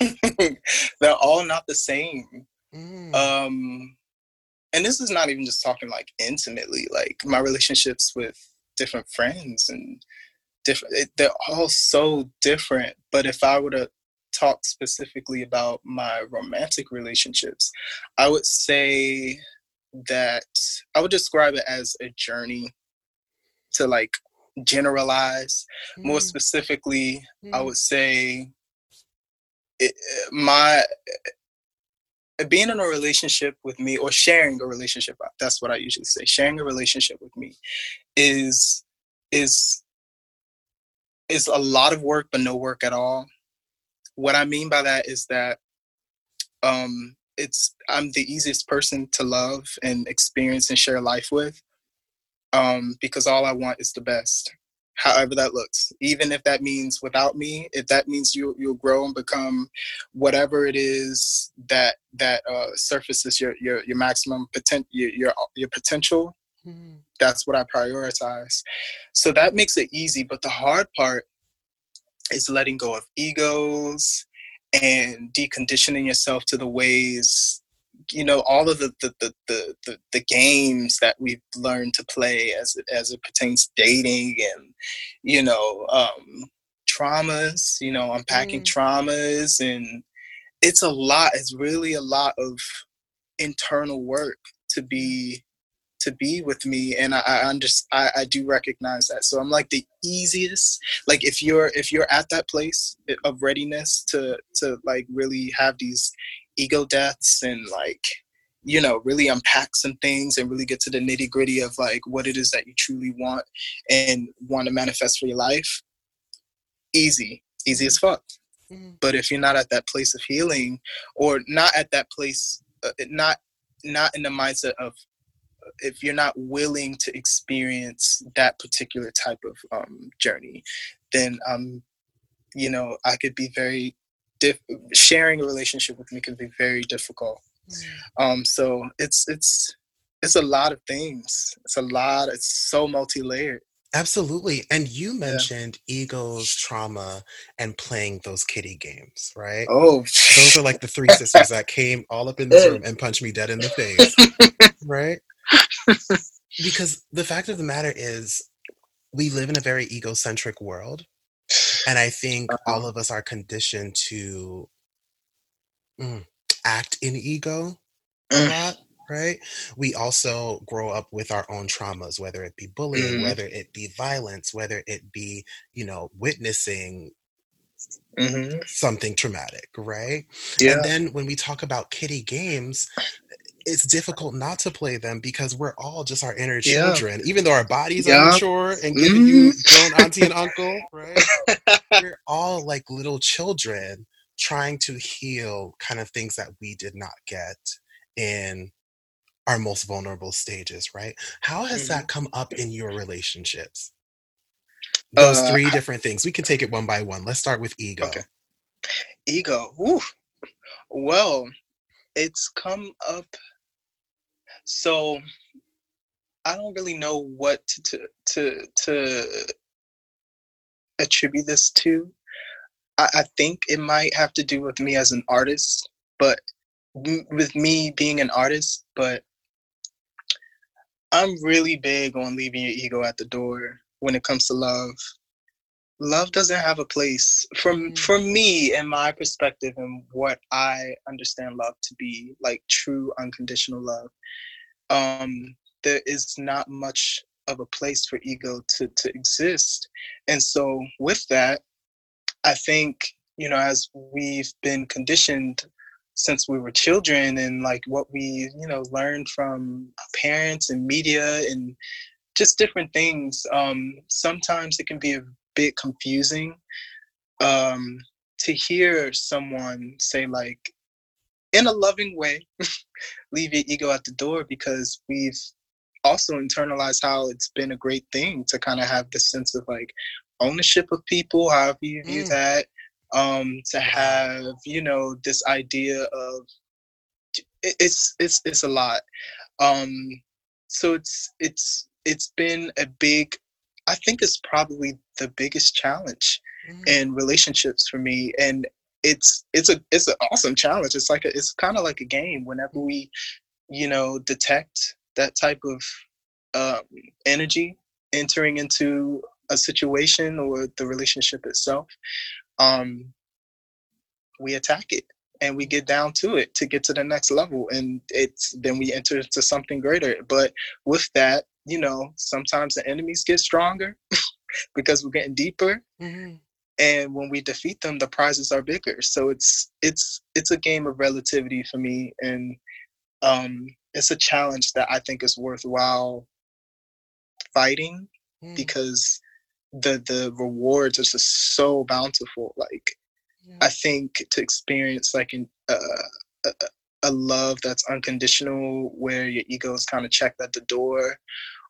they're all not the same. Mm. Um, and this is not even just talking like intimately, like my relationships with different friends and different, it, they're all so different. But if I were to talk specifically about my romantic relationships, I would say that I would describe it as a journey to like generalize. Mm. More specifically, mm. I would say it, my being in a relationship with me or sharing a relationship that's what i usually say sharing a relationship with me is is is a lot of work but no work at all. What I mean by that is that um, it's I'm the easiest person to love and experience and share life with um, because all I want is the best, however that looks. Even if that means without me, if that means you you'll grow and become whatever it is that that uh, surfaces your your your maximum potential your, your your potential. Mm-hmm. That's what I prioritize. So that makes it easy. But the hard part is letting go of egos and deconditioning yourself to the ways you know all of the the, the the, the, the, games that we've learned to play as it, as it pertains to dating and you know um, traumas you know unpacking mm. traumas and it's a lot it's really a lot of internal work to be to be with me and i, I understand I, I do recognize that so i'm like the easiest like if you're if you're at that place of readiness to to like really have these ego deaths and like you know really unpack some things and really get to the nitty gritty of like what it is that you truly want and want to manifest for your life easy easy as fuck mm-hmm. but if you're not at that place of healing or not at that place uh, not not in the mindset of if you're not willing to experience that particular type of um, journey then um you know i could be very diff- sharing a relationship with me can be very difficult. Mm. Um, so it's it's it's a lot of things. It's a lot. It's so multi-layered. Absolutely. And you mentioned yeah. egos, trauma, and playing those kiddie games, right? Oh, those are like the three sisters that came all up in this room and punched me dead in the face, right? Because the fact of the matter is, we live in a very egocentric world. And I think all uh-huh. of us are conditioned to mm, act in ego a mm. lot, right? We also grow up with our own traumas, whether it be bullying, mm-hmm. whether it be violence, whether it be, you know, witnessing mm-hmm. something traumatic, right? Yeah. And then when we talk about kiddie games, it's difficult not to play them because we're all just our inner children, yeah. even though our bodies yeah. are mature and giving mm-hmm. you grown auntie and uncle, right? we're all like little children trying to heal kind of things that we did not get in our most vulnerable stages, right? How has mm-hmm. that come up in your relationships? Those uh, three different things. We can take it one by one. Let's start with ego. Okay. Ego. Ooh. Well, it's come up so I don't really know what to to to, to attribute this to. I, I, think it might have to do with me as an artist, but with me being an artist, but I'm really big on leaving your ego at the door when it comes to love. Love doesn't have a place from mm. for me in my perspective and what I understand love to be, like true unconditional love um, there is not much of a place for ego to, to exist. And so, with that, I think, you know, as we've been conditioned since we were children and like what we, you know, learned from parents and media and just different things, um, sometimes it can be a bit confusing um, to hear someone say, like, in a loving way, leave your ego at the door because we've also internalized how it's been a great thing to kind of have this sense of like ownership of people, however you view mm. that. Um, to have, you know, this idea of it's it's it's a lot. Um, so it's it's it's been a big I think it's probably the biggest challenge mm. in relationships for me. And it's it's a it's an awesome challenge. It's like a, it's kind of like a game. Whenever we, you know, detect that type of um, energy entering into a situation or the relationship itself, um, we attack it and we get down to it to get to the next level, and it's then we enter into something greater. But with that, you know, sometimes the enemies get stronger because we're getting deeper. Mm-hmm and when we defeat them the prizes are bigger so it's it's it's a game of relativity for me and um it's a challenge that i think is worthwhile fighting mm. because the the rewards are just so bountiful. Like yeah. I think to experience like an, uh, a, a love that's unconditional, where your ego is kind of checked at the door,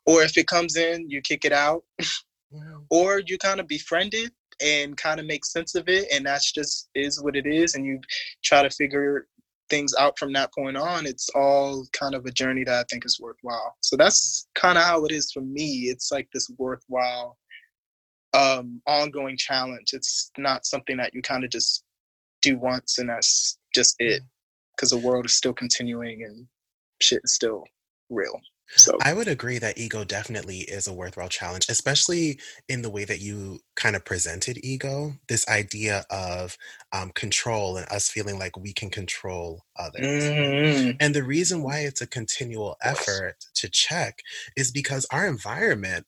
or if it comes in, you kick it out, yeah. or you kind of befriend it and kind of make sense of it, and that's just is what it is, and you try to figure things out from that point on, it's all kind of a journey that I think is worthwhile. So that's kind of how it is for me. It's like this worthwhile, um, ongoing challenge. It's not something that you kind of just do once and that's just it, because the world is still continuing and shit is still real. So I would agree that ego definitely is a worthwhile challenge, especially in the way that you kind of presented ego. This idea of um, control and us feeling like we can control others. Mm-hmm. And the reason why it's a continual effort to check is because our environment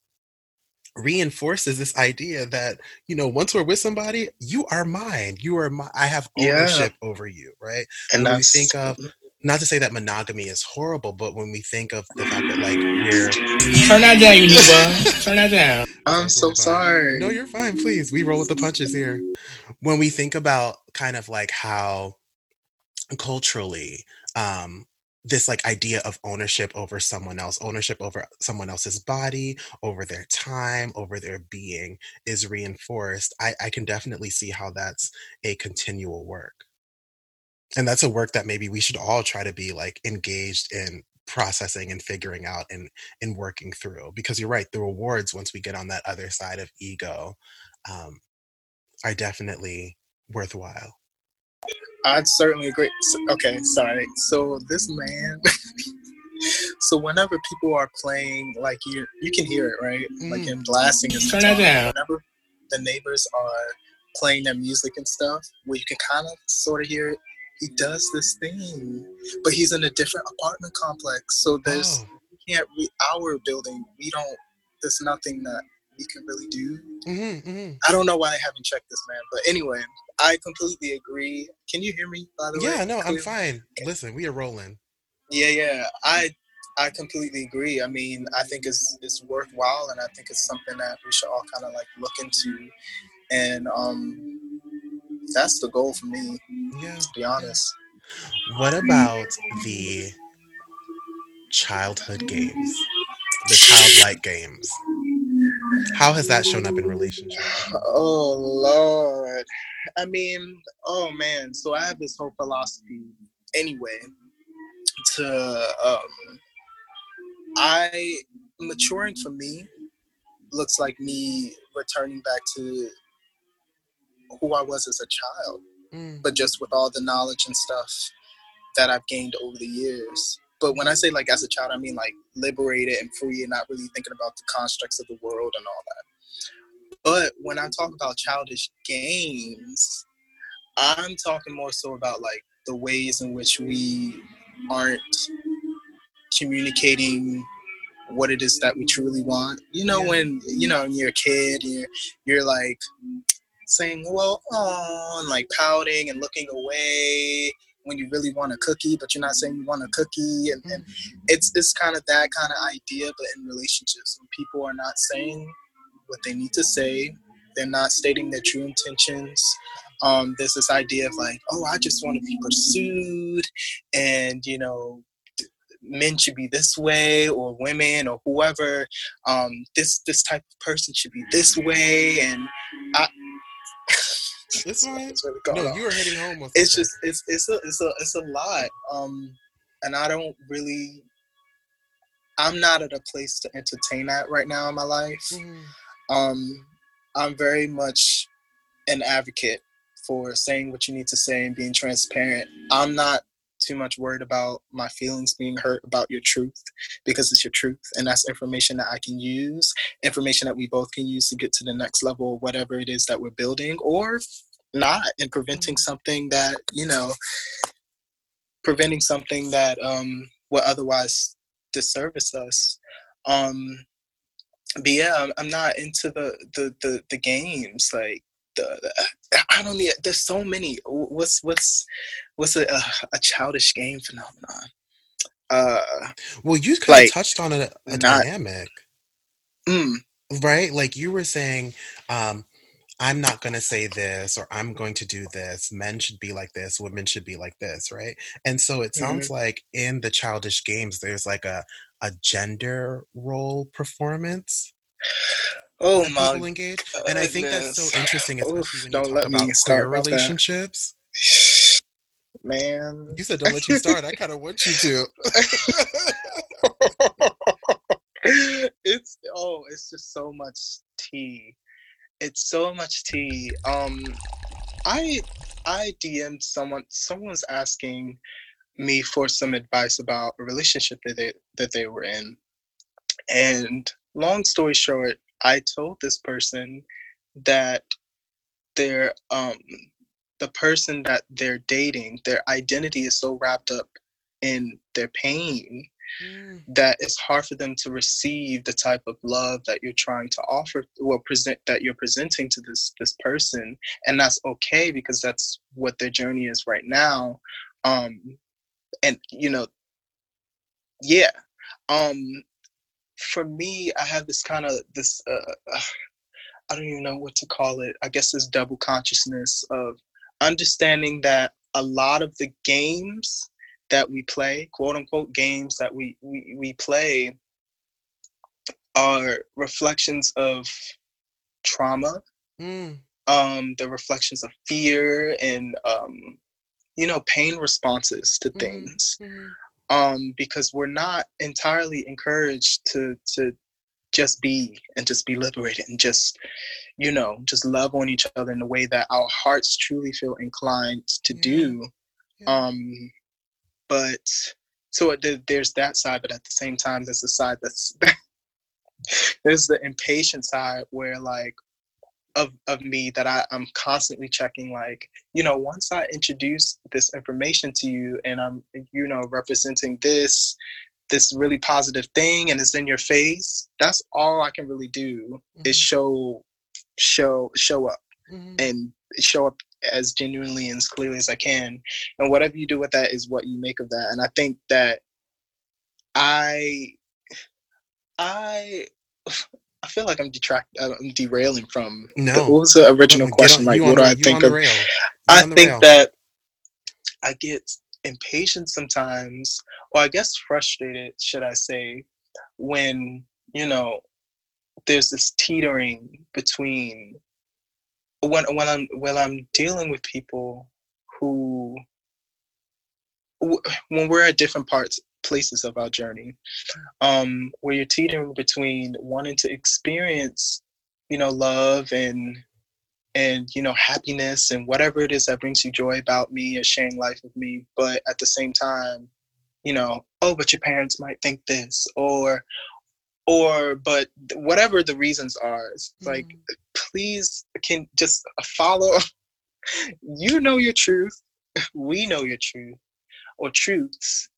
reinforces this idea that you know once we're with somebody you are mine you are my i have ownership yeah. over you right and when we think of mm-hmm not to say that monogamy is horrible, but when we think of the fact that like we're turn that down, you turn that down. I'm so sorry. No, you're fine. Please, we roll with the punches here. When we think about kind of like how culturally um this like idea of ownership over someone else ownership over someone else's body over their time over their being is reinforced i i can definitely see how that's a continual work and that's a work that maybe we should all try to be like engaged in processing and figuring out and and working through because you're right the rewards once we get on that other side of ego um, are definitely worthwhile. I'd certainly agree okay sorry so this man so whenever people are playing like you you can hear it right? Mm. like in blasting his turn that down. whenever the neighbors are playing their music and stuff where you can kind of sort of hear it he does this thing, but he's in a different apartment complex. So there's oh. we can't we our building. We don't. There's nothing that we can really do. Mm-hmm, mm-hmm. I don't know why I haven't checked this man, but anyway, I completely agree. Can you hear me? By the yeah, way, yeah, no, I'm fine. Okay. Listen, we are rolling. Yeah, yeah, I I completely agree. I mean, I think it's it's worthwhile, and I think it's something that we should all kind of like look into, and um, that's the goal for me. Yeah. To be honest. What about the childhood games? The childlike games. How has that shown up in relationships? Oh Lord. I mean, oh man. So I have this whole philosophy anyway to um I maturing for me looks like me returning back to who I was as a child, mm. but just with all the knowledge and stuff that I've gained over the years. But when I say like as a child, I mean like liberated and free and not really thinking about the constructs of the world and all that. But when I talk about childish games, I'm talking more so about like the ways in which we aren't communicating what it is that we truly want. You know, yeah. when you know when you're a kid, you're you're like, saying, well, oh, and like pouting and looking away when you really want a cookie, but you're not saying you want a cookie. And, and it's, it's kind of that kind of idea, but in relationships, when people are not saying what they need to say, they're not stating their true intentions. Um, there's this idea of like, oh, I just want to be pursued, and you know, men should be this way or women or whoever um, this this type of person should be this way and I, it's fine. no, you are heading home. With it's just it's it's a it's a it's a lot. Um, and I don't really. I'm not at a place to entertain that right now in my life. Mm. Um, I'm very much an advocate for saying what you need to say and being transparent. I'm not too much worried about my feelings being hurt about your truth because it's your truth and that's information that I can use, information that we both can use to get to the next level, whatever it is that we're building, or not, and preventing mm-hmm. something that, you know, preventing something that um would otherwise disservice us. Um but yeah, I'm not into the the the, the games like the, the, I don't need. There's so many. What's what's what's a a, a childish game phenomenon? Uh, well, you kind like, of touched on a, a not, dynamic. Mm, right like you were saying um i'm not going to say this or i'm going to do this men should be like this women should be like this right and so it sounds mm-hmm. like in the childish games there's like a a gender role performance oh my engage and i think that's so interesting especially Oof, when you talk about queer relationships man you said don't let you start i kind of want you to it's oh, it's just so much tea. It's so much tea. Um, I I DM'd someone. Someone's asking me for some advice about a relationship that they that they were in, and long story short, I told this person that their um the person that they're dating, their identity is so wrapped up in their pain mm. that it's hard for them to receive the type of love that you're trying to offer or present that you're presenting to this this person and that's okay because that's what their journey is right now um and you know yeah um for me i have this kind of this uh, uh i don't even know what to call it i guess this double consciousness of understanding that a lot of the games that we play, quote unquote games that we we, we play are reflections of trauma, mm. um, the reflections of fear and um, you know pain responses to mm-hmm. things. Mm-hmm. Um, because we're not entirely encouraged to to just be and just be liberated and just you know just love on each other in the way that our hearts truly feel inclined to yeah. do yeah. um but so it, there's that side but at the same time there's the side that's there's the impatient side where like of of me that I, I'm constantly checking like, you know, once I introduce this information to you and I'm you know representing this this really positive thing and it's in your face, that's all I can really do mm-hmm. is show show show up mm-hmm. and show up as genuinely and as clearly as I can. And whatever you do with that is what you make of that. And I think that I I I feel like I'm detract uh, I'm derailing from no. The, what was the original question? On, like what do I think of I think rail. that I get impatient sometimes, or I guess frustrated, should I say, when, you know, there's this teetering between when when I'm when I'm dealing with people who when we're at different parts places of our journey. Um where you're teetering between wanting to experience you know love and and you know happiness and whatever it is that brings you joy about me or sharing life with me but at the same time you know oh but your parents might think this or or but whatever the reasons are it's mm-hmm. like please can just follow you know your truth. We know your truth or truths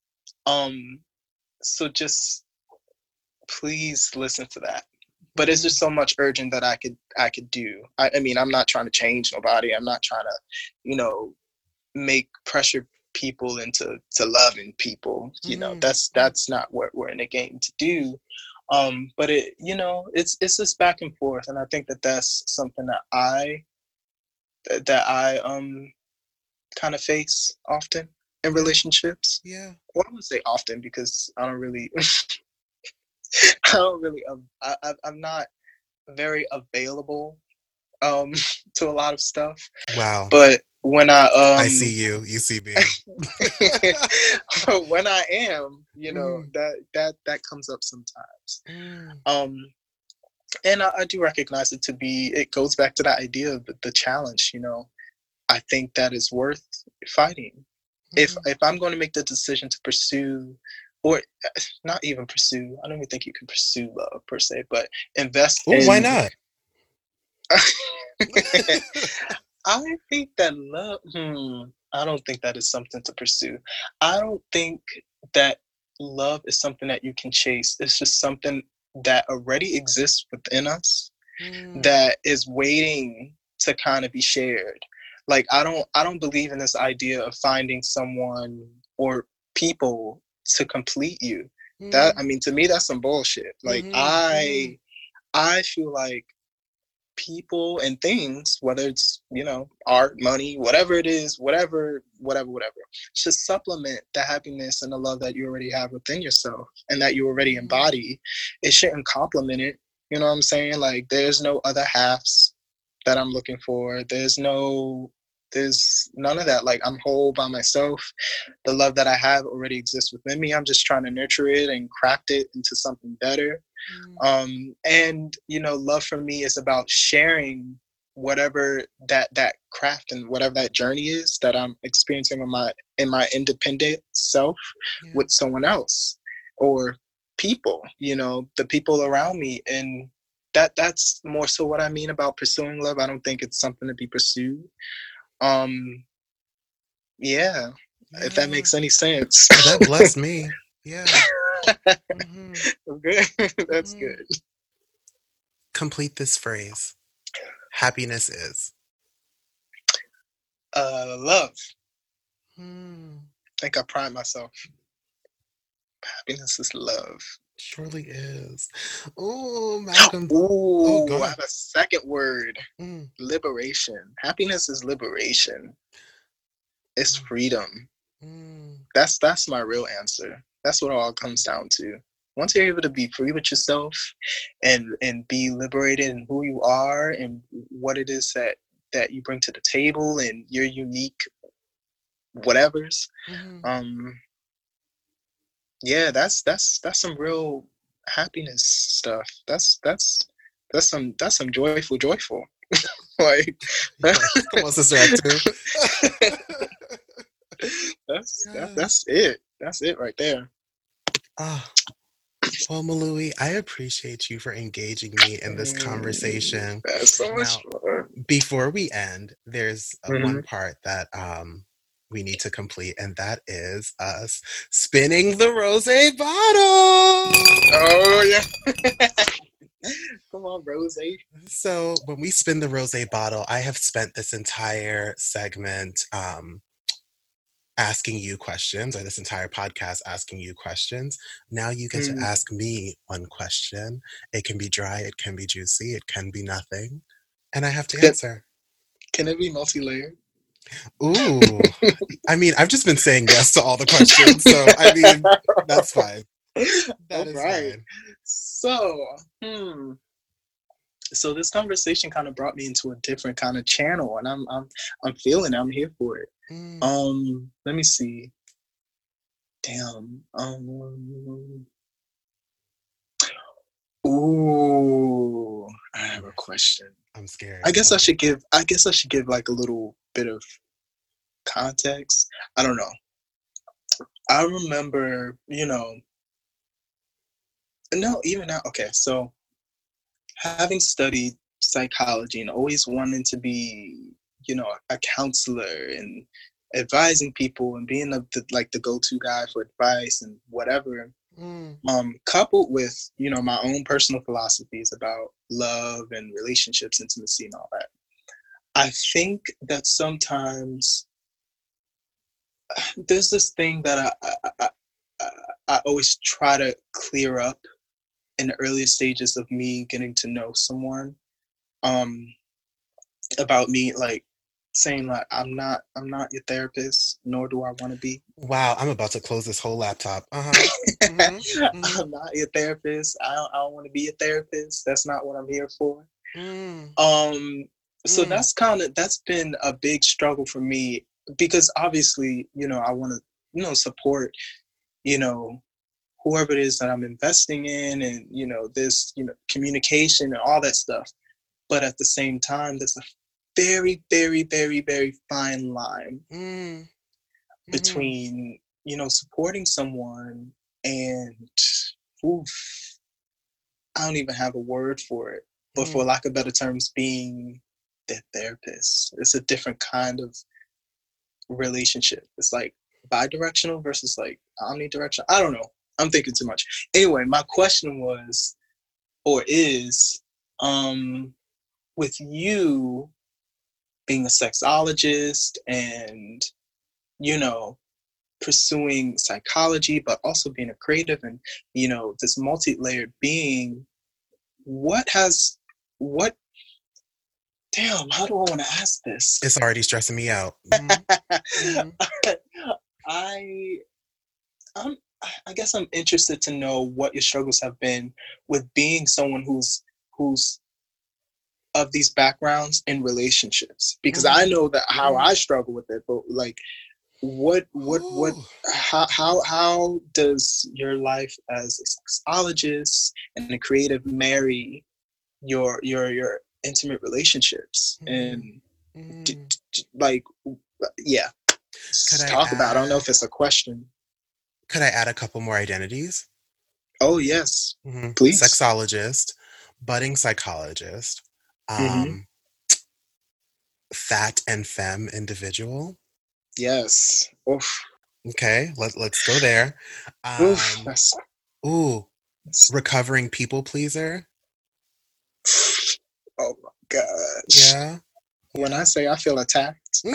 um so just please listen to that. But it's just so much urgent that i could i could do. I, I mean i'm not trying to change nobody. I'm not trying to you know make pressure people into to loving people. You know mm-hmm. that's that's not what we're in the game to do. Um but it you know it's it's this back and forth. And i think that that's something that i that i um kind of face often in relationships yeah well i would say often because i don't really i don't really um, I, i'm not very available um to a lot of stuff wow but when I um I see you, you see me. when I am, you know, mm. that that that comes up sometimes. Mm. Um and I, I, do recognize it to be it goes back to that idea of the challenge, you know. I think that is worth fighting. If if I'm going to make the decision to pursue or not even pursue, I don't even think you can pursue love per se, but invest Ooh, in, why not? I think that love, hmm, I don't think that is something to pursue. I don't think that love is something that you can chase. It's just something that already exists within us mm. that is waiting to kind of be shared. Like I don't I don't believe in this idea of finding someone or people to complete you. Mm. That I mean to me that's some bullshit. Like mm-hmm. I mm-hmm I feel like people and things, whether it's, you know, art, money, whatever it is, whatever, whatever, whatever, should supplement the happiness and the love that you already have within yourself and that you already mm-hmm. embody. It shouldn't complement it. You know what I'm saying? Like there's no other halves that I'm looking for. There's no there's none of that. Like I'm whole by myself. The love that I have already exists within me. I'm just trying to nurture it and craft it into something better. Mm. Um, and you know, love for me is about sharing whatever that that craft and whatever that journey is that I'm experiencing in my in my independent self yeah. with someone else or people. You know, the people around me and that that's more so what I mean about pursuing love. I don't think it's something to be pursued. Um, yeah, yeah. if that makes any sense. that blessed me. Yeah. mm-hmm. Good. That's mm-hmm. good. Complete this phrase. Happiness is. Uh, love. Hmm. I think I pride myself. Happiness is love. Surely is. Oh, Malcolm. Ooh, oh, I have a second word. Mm. Liberation. Happiness is liberation. It's mm. freedom. Mm. That's that's my real answer. That's what it all comes down to. Once you're able to be free with yourself and and be liberated in who you are and what it is that that you bring to the table and your unique whatever's, mm-hmm. um, yeah, that's that's that's some real happiness stuff. That's that's that's some that's some joyful, joyful. like on, sister that's that, that's it. That's it right there. Ah. Well, Malui, I appreciate you for engaging me in this conversation. That's so much now, fun. Before we end, there's mm-hmm. one part that um, we need to complete, and that is us spinning the rose bottle. Oh yeah. Come on, Rose. So when we spin the rose bottle, I have spent this entire segment um, asking you questions, or this entire podcast asking you questions. Now you get mm. to ask me one question. It can be dry, it can be juicy, it can be nothing, and I have to answer. Can it be multi-layered? Ooh. I mean, I've just been saying yes to all the questions, so I mean, that's fine. That all right. Fine. So, hmm. So this conversation kind of brought me into a different kind of channel, and I'm I'm I'm feeling it. I'm here for it. Mm. Um, let me see. Damn. Um. Ooh, I have a question. I'm scared. I guess I should give. I guess I should give like a little bit of context. I don't know. I remember, you know, no, even now, okay, so having studied psychology and always wanting to be, you know, a counselor and advising people and being the, the like the go-to guy for advice and whatever mm. um coupled with you know my own personal philosophies about love and relationships intimacy and all that I think that sometimes there's this thing that I, I, I, I always try to clear up in the earliest stages of me getting to know someone um, about me like saying like i'm not i'm not your therapist nor do i want to be wow i'm about to close this whole laptop uh-huh. mm-hmm. Mm-hmm. i'm not your therapist i don't, I don't want to be a therapist that's not what i'm here for mm. um so mm. that's kind of that's been a big struggle for me because obviously you know i want to you know support you know whoever it is that i'm investing in and you know this you know communication and all that stuff but at the same time there's a very very very very fine line mm. mm-hmm. between you know supporting someone and oof, i don't even have a word for it but mm. for lack of better terms being their therapist. It's a different kind of relationship. It's like bi-directional versus like omnidirectional. I don't know. I'm thinking too much. Anyway, my question was or is um with you being a sexologist and you know pursuing psychology but also being a creative and you know this multi-layered being what has what damn how do i want to ask this it's already stressing me out mm-hmm. i i'm i guess i'm interested to know what your struggles have been with being someone who's who's of these backgrounds in relationships because mm-hmm. i know that how mm-hmm. i struggle with it but like what what Ooh. what how, how how does your life as a sexologist and a creative marry your your your intimate relationships and mm. D, d, like yeah. Could talk I about i don't know if it's a question. Could i add a couple more identities? Oh yes. Mm-hmm. please. Sexologist budding psychologist mm-hmm. um fat and femme individual. Yes. Oof. okay let, let's go there. Um, Oof, ooh recovering people pleaser Oh my gosh. Yeah. When I say I feel attacked. uh-uh,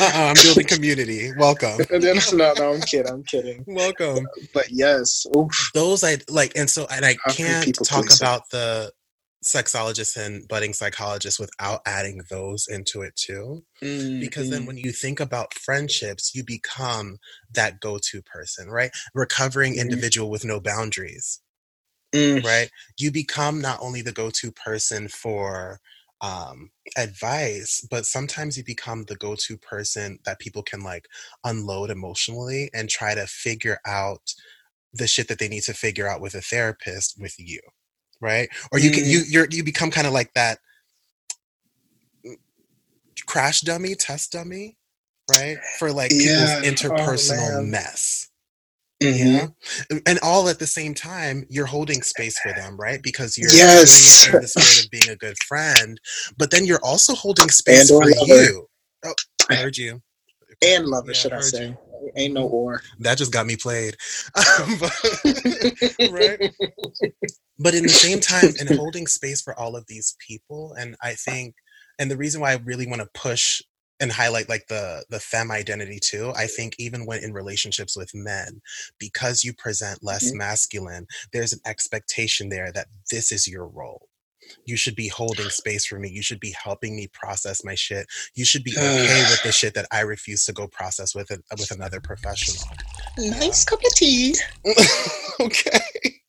I'm building community. Welcome. no, no, I'm kidding. I'm kidding. Welcome. But yes, Oof. those I like, and so and I can't talk about the sexologist and budding psychologist without adding those into it too. Mm-hmm. Because then mm-hmm. when you think about friendships, you become that go-to person, right? Recovering mm-hmm. individual with no boundaries. Mm. Right? You become not only the go to person for um, advice, but sometimes you become the go to person that people can like unload emotionally and try to figure out the shit that they need to figure out with a therapist with you. Right? Or you mm. can you you're you become kind of like that crash dummy, test dummy, right? For like people's yeah. Oh, interpersonal oh, mess. Mm-hmm. And all at the same time, you're holding space for them, right? Because you're yes. doing it in the spirit of being a good friend, but then you're also holding space for you. Oh, I heard you. And lover, yeah, should I, I say. You. Ain't no or. That just got me played. but, right? But in the same time, and holding space for all of these people, and I think, and the reason why I really want to push and highlight like the the femme identity too i think even when in relationships with men because you present less mm-hmm. masculine there's an expectation there that this is your role. You should be holding space for me. You should be helping me process my shit. You should be okay with the shit that i refuse to go process with it with another professional. Nice yeah. cup of tea. Okay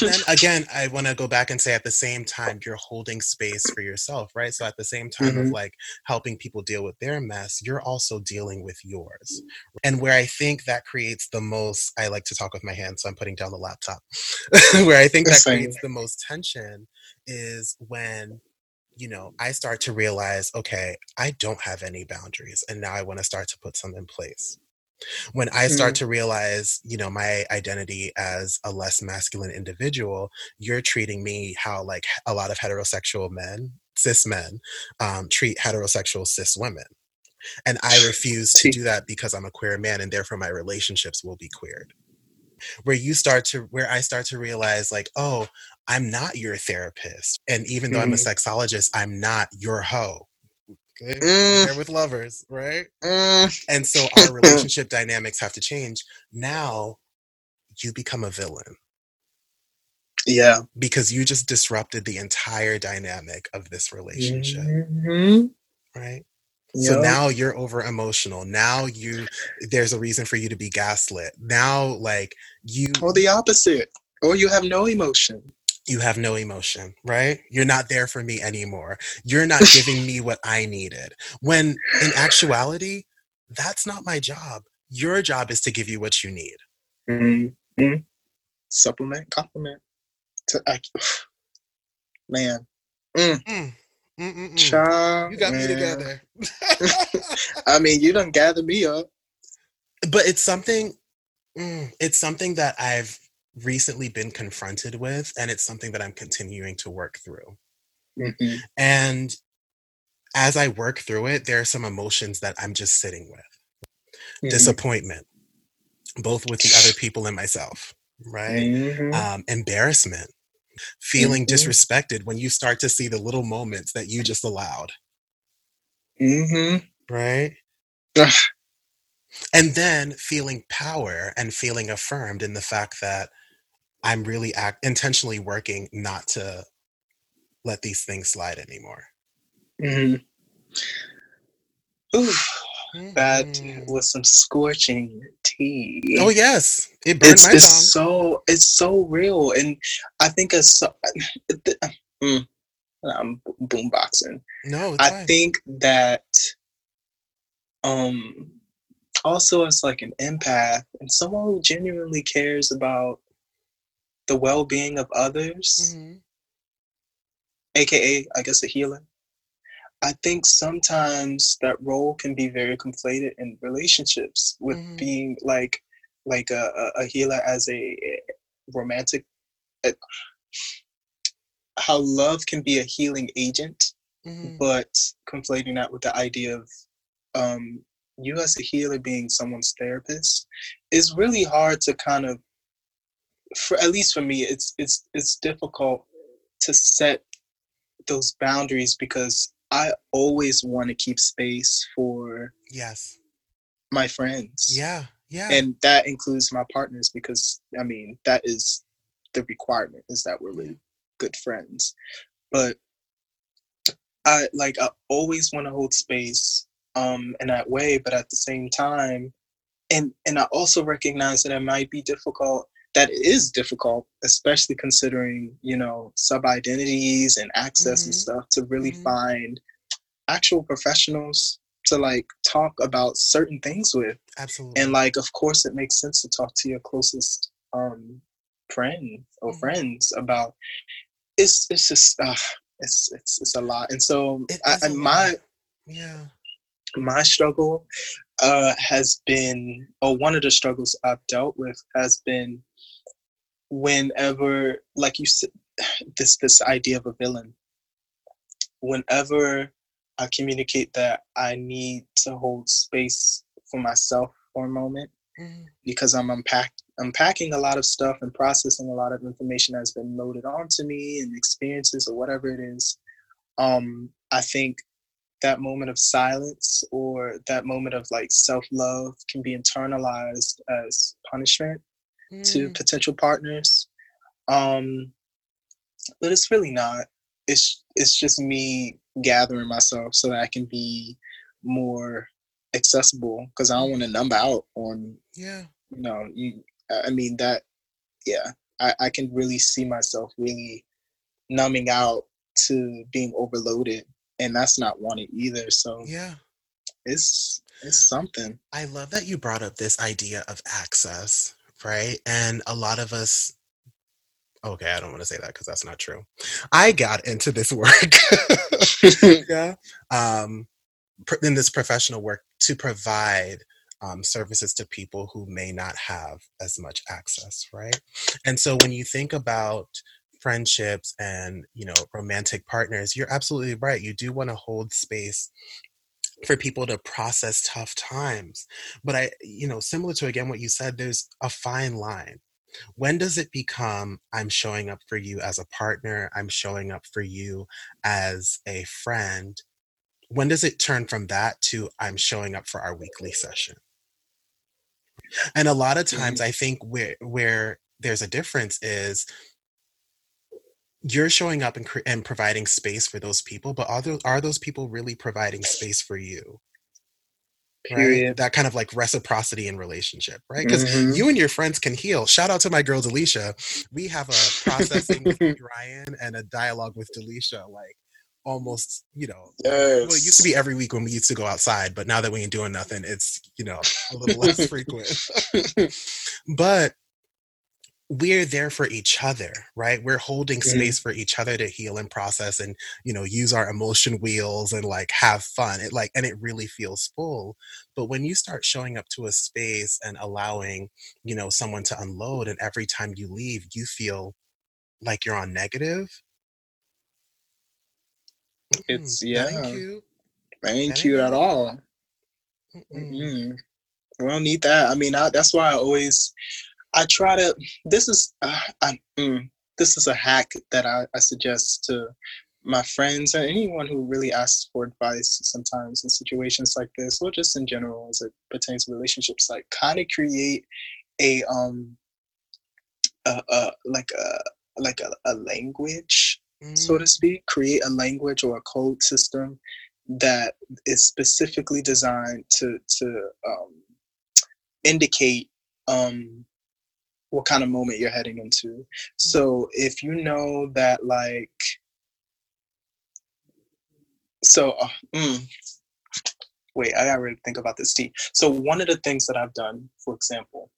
then again, I want to go back and say at the same time, you're holding space for yourself, right? So at the same time mm-hmm. of like helping people deal with their mess, you're also dealing with yours. And where I think that creates the most, I like to talk with my hands, so I'm putting down the laptop. where I think that creates the most tension is when you know, I start to realize, okay, I don't have any boundaries, and now I want to start to put some in place when i start mm to realize you know my identity as a less masculine individual you're treating me how like a lot of heterosexual men cis men um, treat heterosexual cis women. And i refuse to do that because i'm a queer man and therefore my relationships will be queered. Where you start to where i start to realize like oh i'm not your therapist. And even though mm i'm a mm-hmm. sexologist i'm not your hoe Okay? Mm. with lovers, right? Mm. And so our relationship dynamics have to change. Now you become a villain. Yeah. Because you just disrupted the entire dynamic of this relationship. Mm-hmm. Right? Yep. So now you're over emotional. Now you there's a reason for you to be gaslit. Now like you Or the opposite. Or you have no emotion you have no emotion, right? You're not there for me anymore. You're not giving me what I needed. When in actuality, that's not my job. Your job is to give you what you need. Mm-hmm. Supplement, compliment. To, I, man. Mm. Mm. Child, you got man. me together. I mean, you done gather me up. But it's something. Mm, it's something that I've recently been confronted with, and it's something that I'm continuing to work through. Mm-hmm. And as I work through it, there are some emotions that I'm just sitting with mm-hmm. disappointment, both with the other people and myself, right? Mm-hmm. Um, embarrassment, feeling mm-hmm. disrespected when you start to see the little moments that you just allowed. Mm-hmm. Right? and then feeling power and feeling affirmed in the fact that I'm really act intentionally working not to let these things slide anymore. Mm-hmm. Ooh, that mm-hmm. was some scorching tea. Oh yes, it burned it's, my it's tongue. so it's so real, and I think it's so. Mm, I'm boomboxing. No, I fine. think that um also as like an empath and someone who genuinely cares about the well-being of others, mm-hmm. aka I guess a healer. I think sometimes that role can be very conflated in relationships with mm-hmm. being like like a, a healer as a romantic how love can be a healing agent mm-hmm. but conflating that with the idea of um, you as a healer being someone's therapist is really hard to kind of for at least for me it's it's it's difficult to set those boundaries because I always want to keep space for yes my friends. Yeah. Yeah. And that includes my partners because I mean that is the requirement is that we're really good friends. But I like I always want to hold space um in that way, but at the same time and and I also recognize that it might be difficult that is difficult, especially considering, you know, sub identities and access mm-hmm. and stuff to really mm-hmm. find actual professionals to like talk about certain things with. Absolutely. And like of course it makes sense to talk to your closest um friend or mm-hmm. friends about it's it's just uh, it's it's it's a lot. And so I, I my yeah my struggle uh has been or one of the struggles I've dealt with has been whenever like you said this this idea of a villain whenever i communicate that i need to hold space for myself for a moment mm-hmm. because i'm unpack, unpacking a lot of stuff and processing a lot of information that's been loaded onto me and experiences or whatever it is um i think that moment of silence or that moment of like self-love can be internalized as punishment to mm. potential partners. Um, but it's really not. It's it's just me gathering myself so that I can be more accessible because I don't want to numb out on. Yeah. You know, you. I mean that. Yeah, I, I can really see myself really numbing out to being overloaded, and that's not wanted either. So yeah, it's it's something. I love that you brought up this idea of access right? And a lot of us okay, I don't want to say that because that's not true. I got into this work, yeah, um, in this professional work to provide um, services to people who may not have as much access, right? And so when you think about friendships and you know romantic partners, you're absolutely right. You do want to hold space for people to process tough times. But I, you know, similar to again what you said, there's a fine line. When does it become I'm showing up for you as a partner, I'm showing up for you as a friend? When does it turn from that to I'm showing up for our weekly session? And a lot of times mm-hmm. I think where where there's a difference is you're showing up and, and providing space for those people, but are those, are those people really providing space for you? Period. Right? That kind of like reciprocity in relationship, right? Because mm-hmm. you and your friends can heal. Shout out to my girl Delisha. We have a processing with Ryan and a dialogue with Delisha, like almost, you know, yes. well, it used to be every week when we used to go outside, but now that we ain't doing nothing, it's, you know, a little less frequent. but we're there for each other right? We're holding space for each other to heal and process and you know use our emotion wheels and like have fun. It like and it really feels full. But when you start showing up to a space and allowing you know someone to unload and every time you leave you feel like you're on negative? It's yeah. thank you. Thank you at all. Mm-hmm. we don't need that. I mean I, that's why i always I try to. This is uh, I, mm, this is a hack that I, I suggest to my friends and anyone who really asks for advice sometimes in situations like this, or just in general as it pertains to relationships. Like, kind of create a um a, a like a like a, a language, mm. so to mm. speak. Create a language or a code system that is specifically designed to to um, indicate um, what kind of moment you're heading into. Mm. So if you know that like so uh, mm, wait, I gotta really think about this tea. So one of the things that I've done, for example,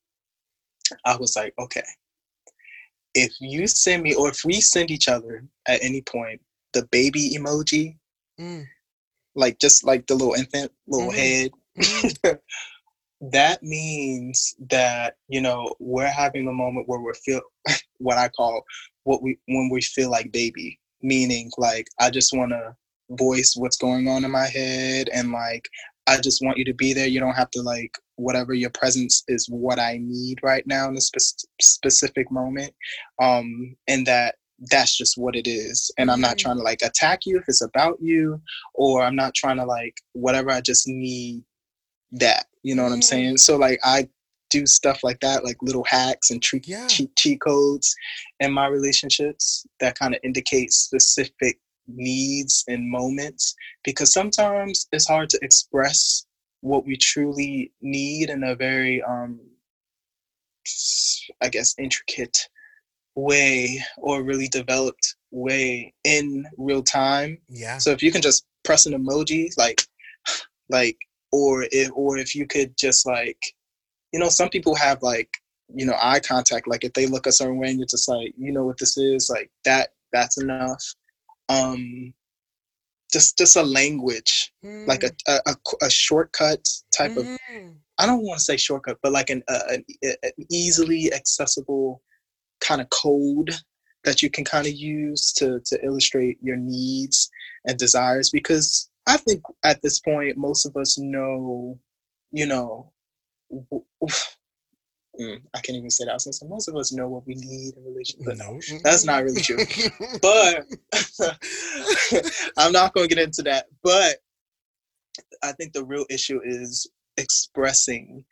I was like, okay, if you send me or if we send each other at any point the baby emoji, mm. like just like the little infant, little mm-hmm. head, mm-hmm. that means that you know we're having a moment where we're feel what I call what we when we feel like baby, meaning like I just want to voice what's going on in my head and like I just want you to be there. You don't have to like whatever your presence is what I need right now in this spe- specific moment. Um, and that that's just what it is. And I'm not mm. trying to like attack you if it's about you, or I'm not trying to like whatever. I just need that. You know what I'm saying? So like I do stuff like that, like little hacks and treat, yeah. cheat, cheat codes in my relationships that kind of indicate specific needs and moments because sometimes it's hard to express what we truly need in a very um i guess intricate way or really developed way in real time yeah so if you can just press an emoji like like or if or if you could just like you know some people have like you know eye contact like if they look a certain way and you're just like you know what this is like that that's enough um just just a language mm. like a, a, a, shortcut type mm. of i don't want to say shortcut but like an, an, an easily accessible kind of code that you can kind of use to to illustrate your needs and desires because i think at this point most of us know you know Mm, I can't even say that. So most of us know what we need in a relationship. No, that's not really true. but I'm not going to get into that. But I think the real issue is expressing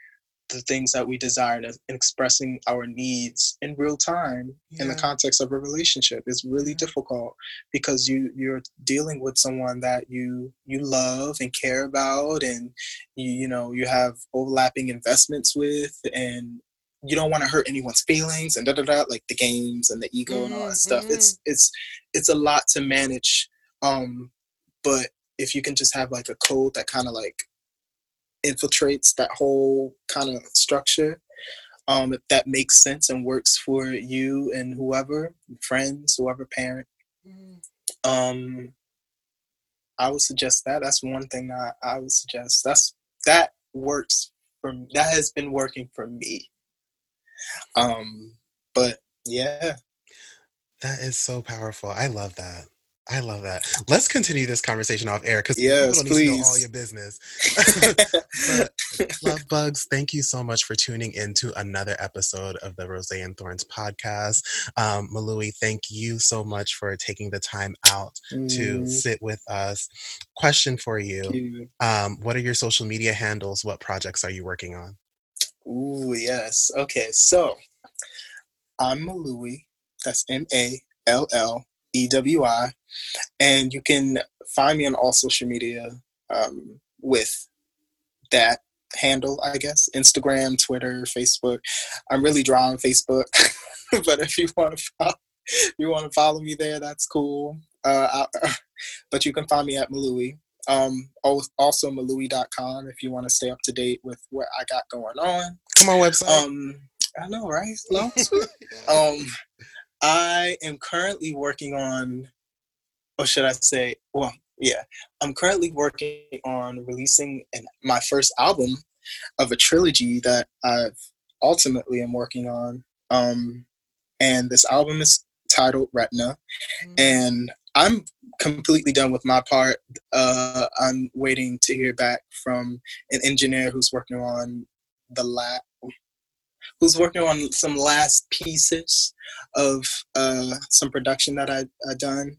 the things that we desire and expressing our needs in real time yeah. in the context of a relationship is really yeah. difficult because you you're dealing with someone that you you love and care about and you you know you have overlapping investments with and you don't want to hurt anyone's feelings and da da da like the games and the ego mm-hmm. and all that stuff mm-hmm. it's it's it's a lot to manage um but if you can just have like a code that kind of like infiltrates that whole kind of structure um if that makes sense and works for you and whoever friends whoever parent mm. um i would suggest that that's one thing that i would suggest that's that works for that has been working for me um, but yeah. That is so powerful. I love that. I love that. Let's continue this conversation off air because yes, people please. need to know all your business. love bugs, thank you so much for tuning in to another episode of the Rose and Thorns podcast. Um, Mallewi, thank you so much for taking the time out mm. to sit with us. Question for you: you. Um, What are your social media handles? What projects are you working on? Ooh, yes. Okay, so I'm Mallewi. That's M A L L E W I. And you can find me on all social media um, with that handle, I guess Instagram, Twitter, Facebook. I'm really dry on Facebook, but if you want to follow, you want to follow me there, that's cool. Uh, but you can find me at Mallewi. Um, also mallewi.com if you want to stay up to date with what I got going on. Come on, website. Um, I know, right? um, I am currently working on, or should I say, well, yeah, I'm currently working on releasing an, my first album of a trilogy that I've ultimately am working on. Um, and this album is titled Retina, mm-hmm. and I'm completely done with my part. Uh, I'm waiting to hear back from an engineer who's working on the last, who's working on some last pieces of uh, some production that I I done.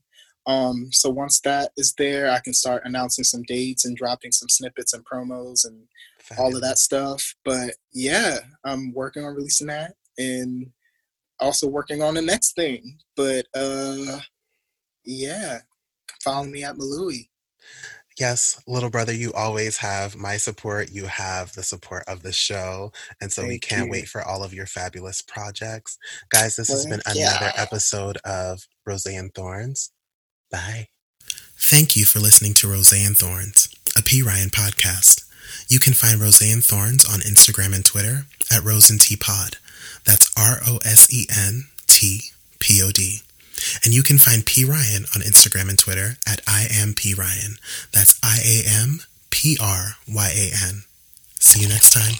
Um, so once that is there, I can start announcing some dates and dropping some snippets and promos and Fabulous. all of that stuff. But yeah, I'm working on releasing that and also working on the next thing. But uh, yeah, follow me at Mallewi. Yes, little brother, you always have my support. You have the support of the show. And so Thank we can't you. wait for all of your fabulous projects. Guys, this has been another episode of Rose and Thorns. Bye. Thank you for listening to Rose and Thorns, a P. Ryan podcast. You can find Rose and Thorns on Instagram and Twitter at Rose and T That's R O S E N T P O D. And you can find P Ryan on Instagram and Twitter at I am P Ryan. That's I A M P R Y A N. See you next time.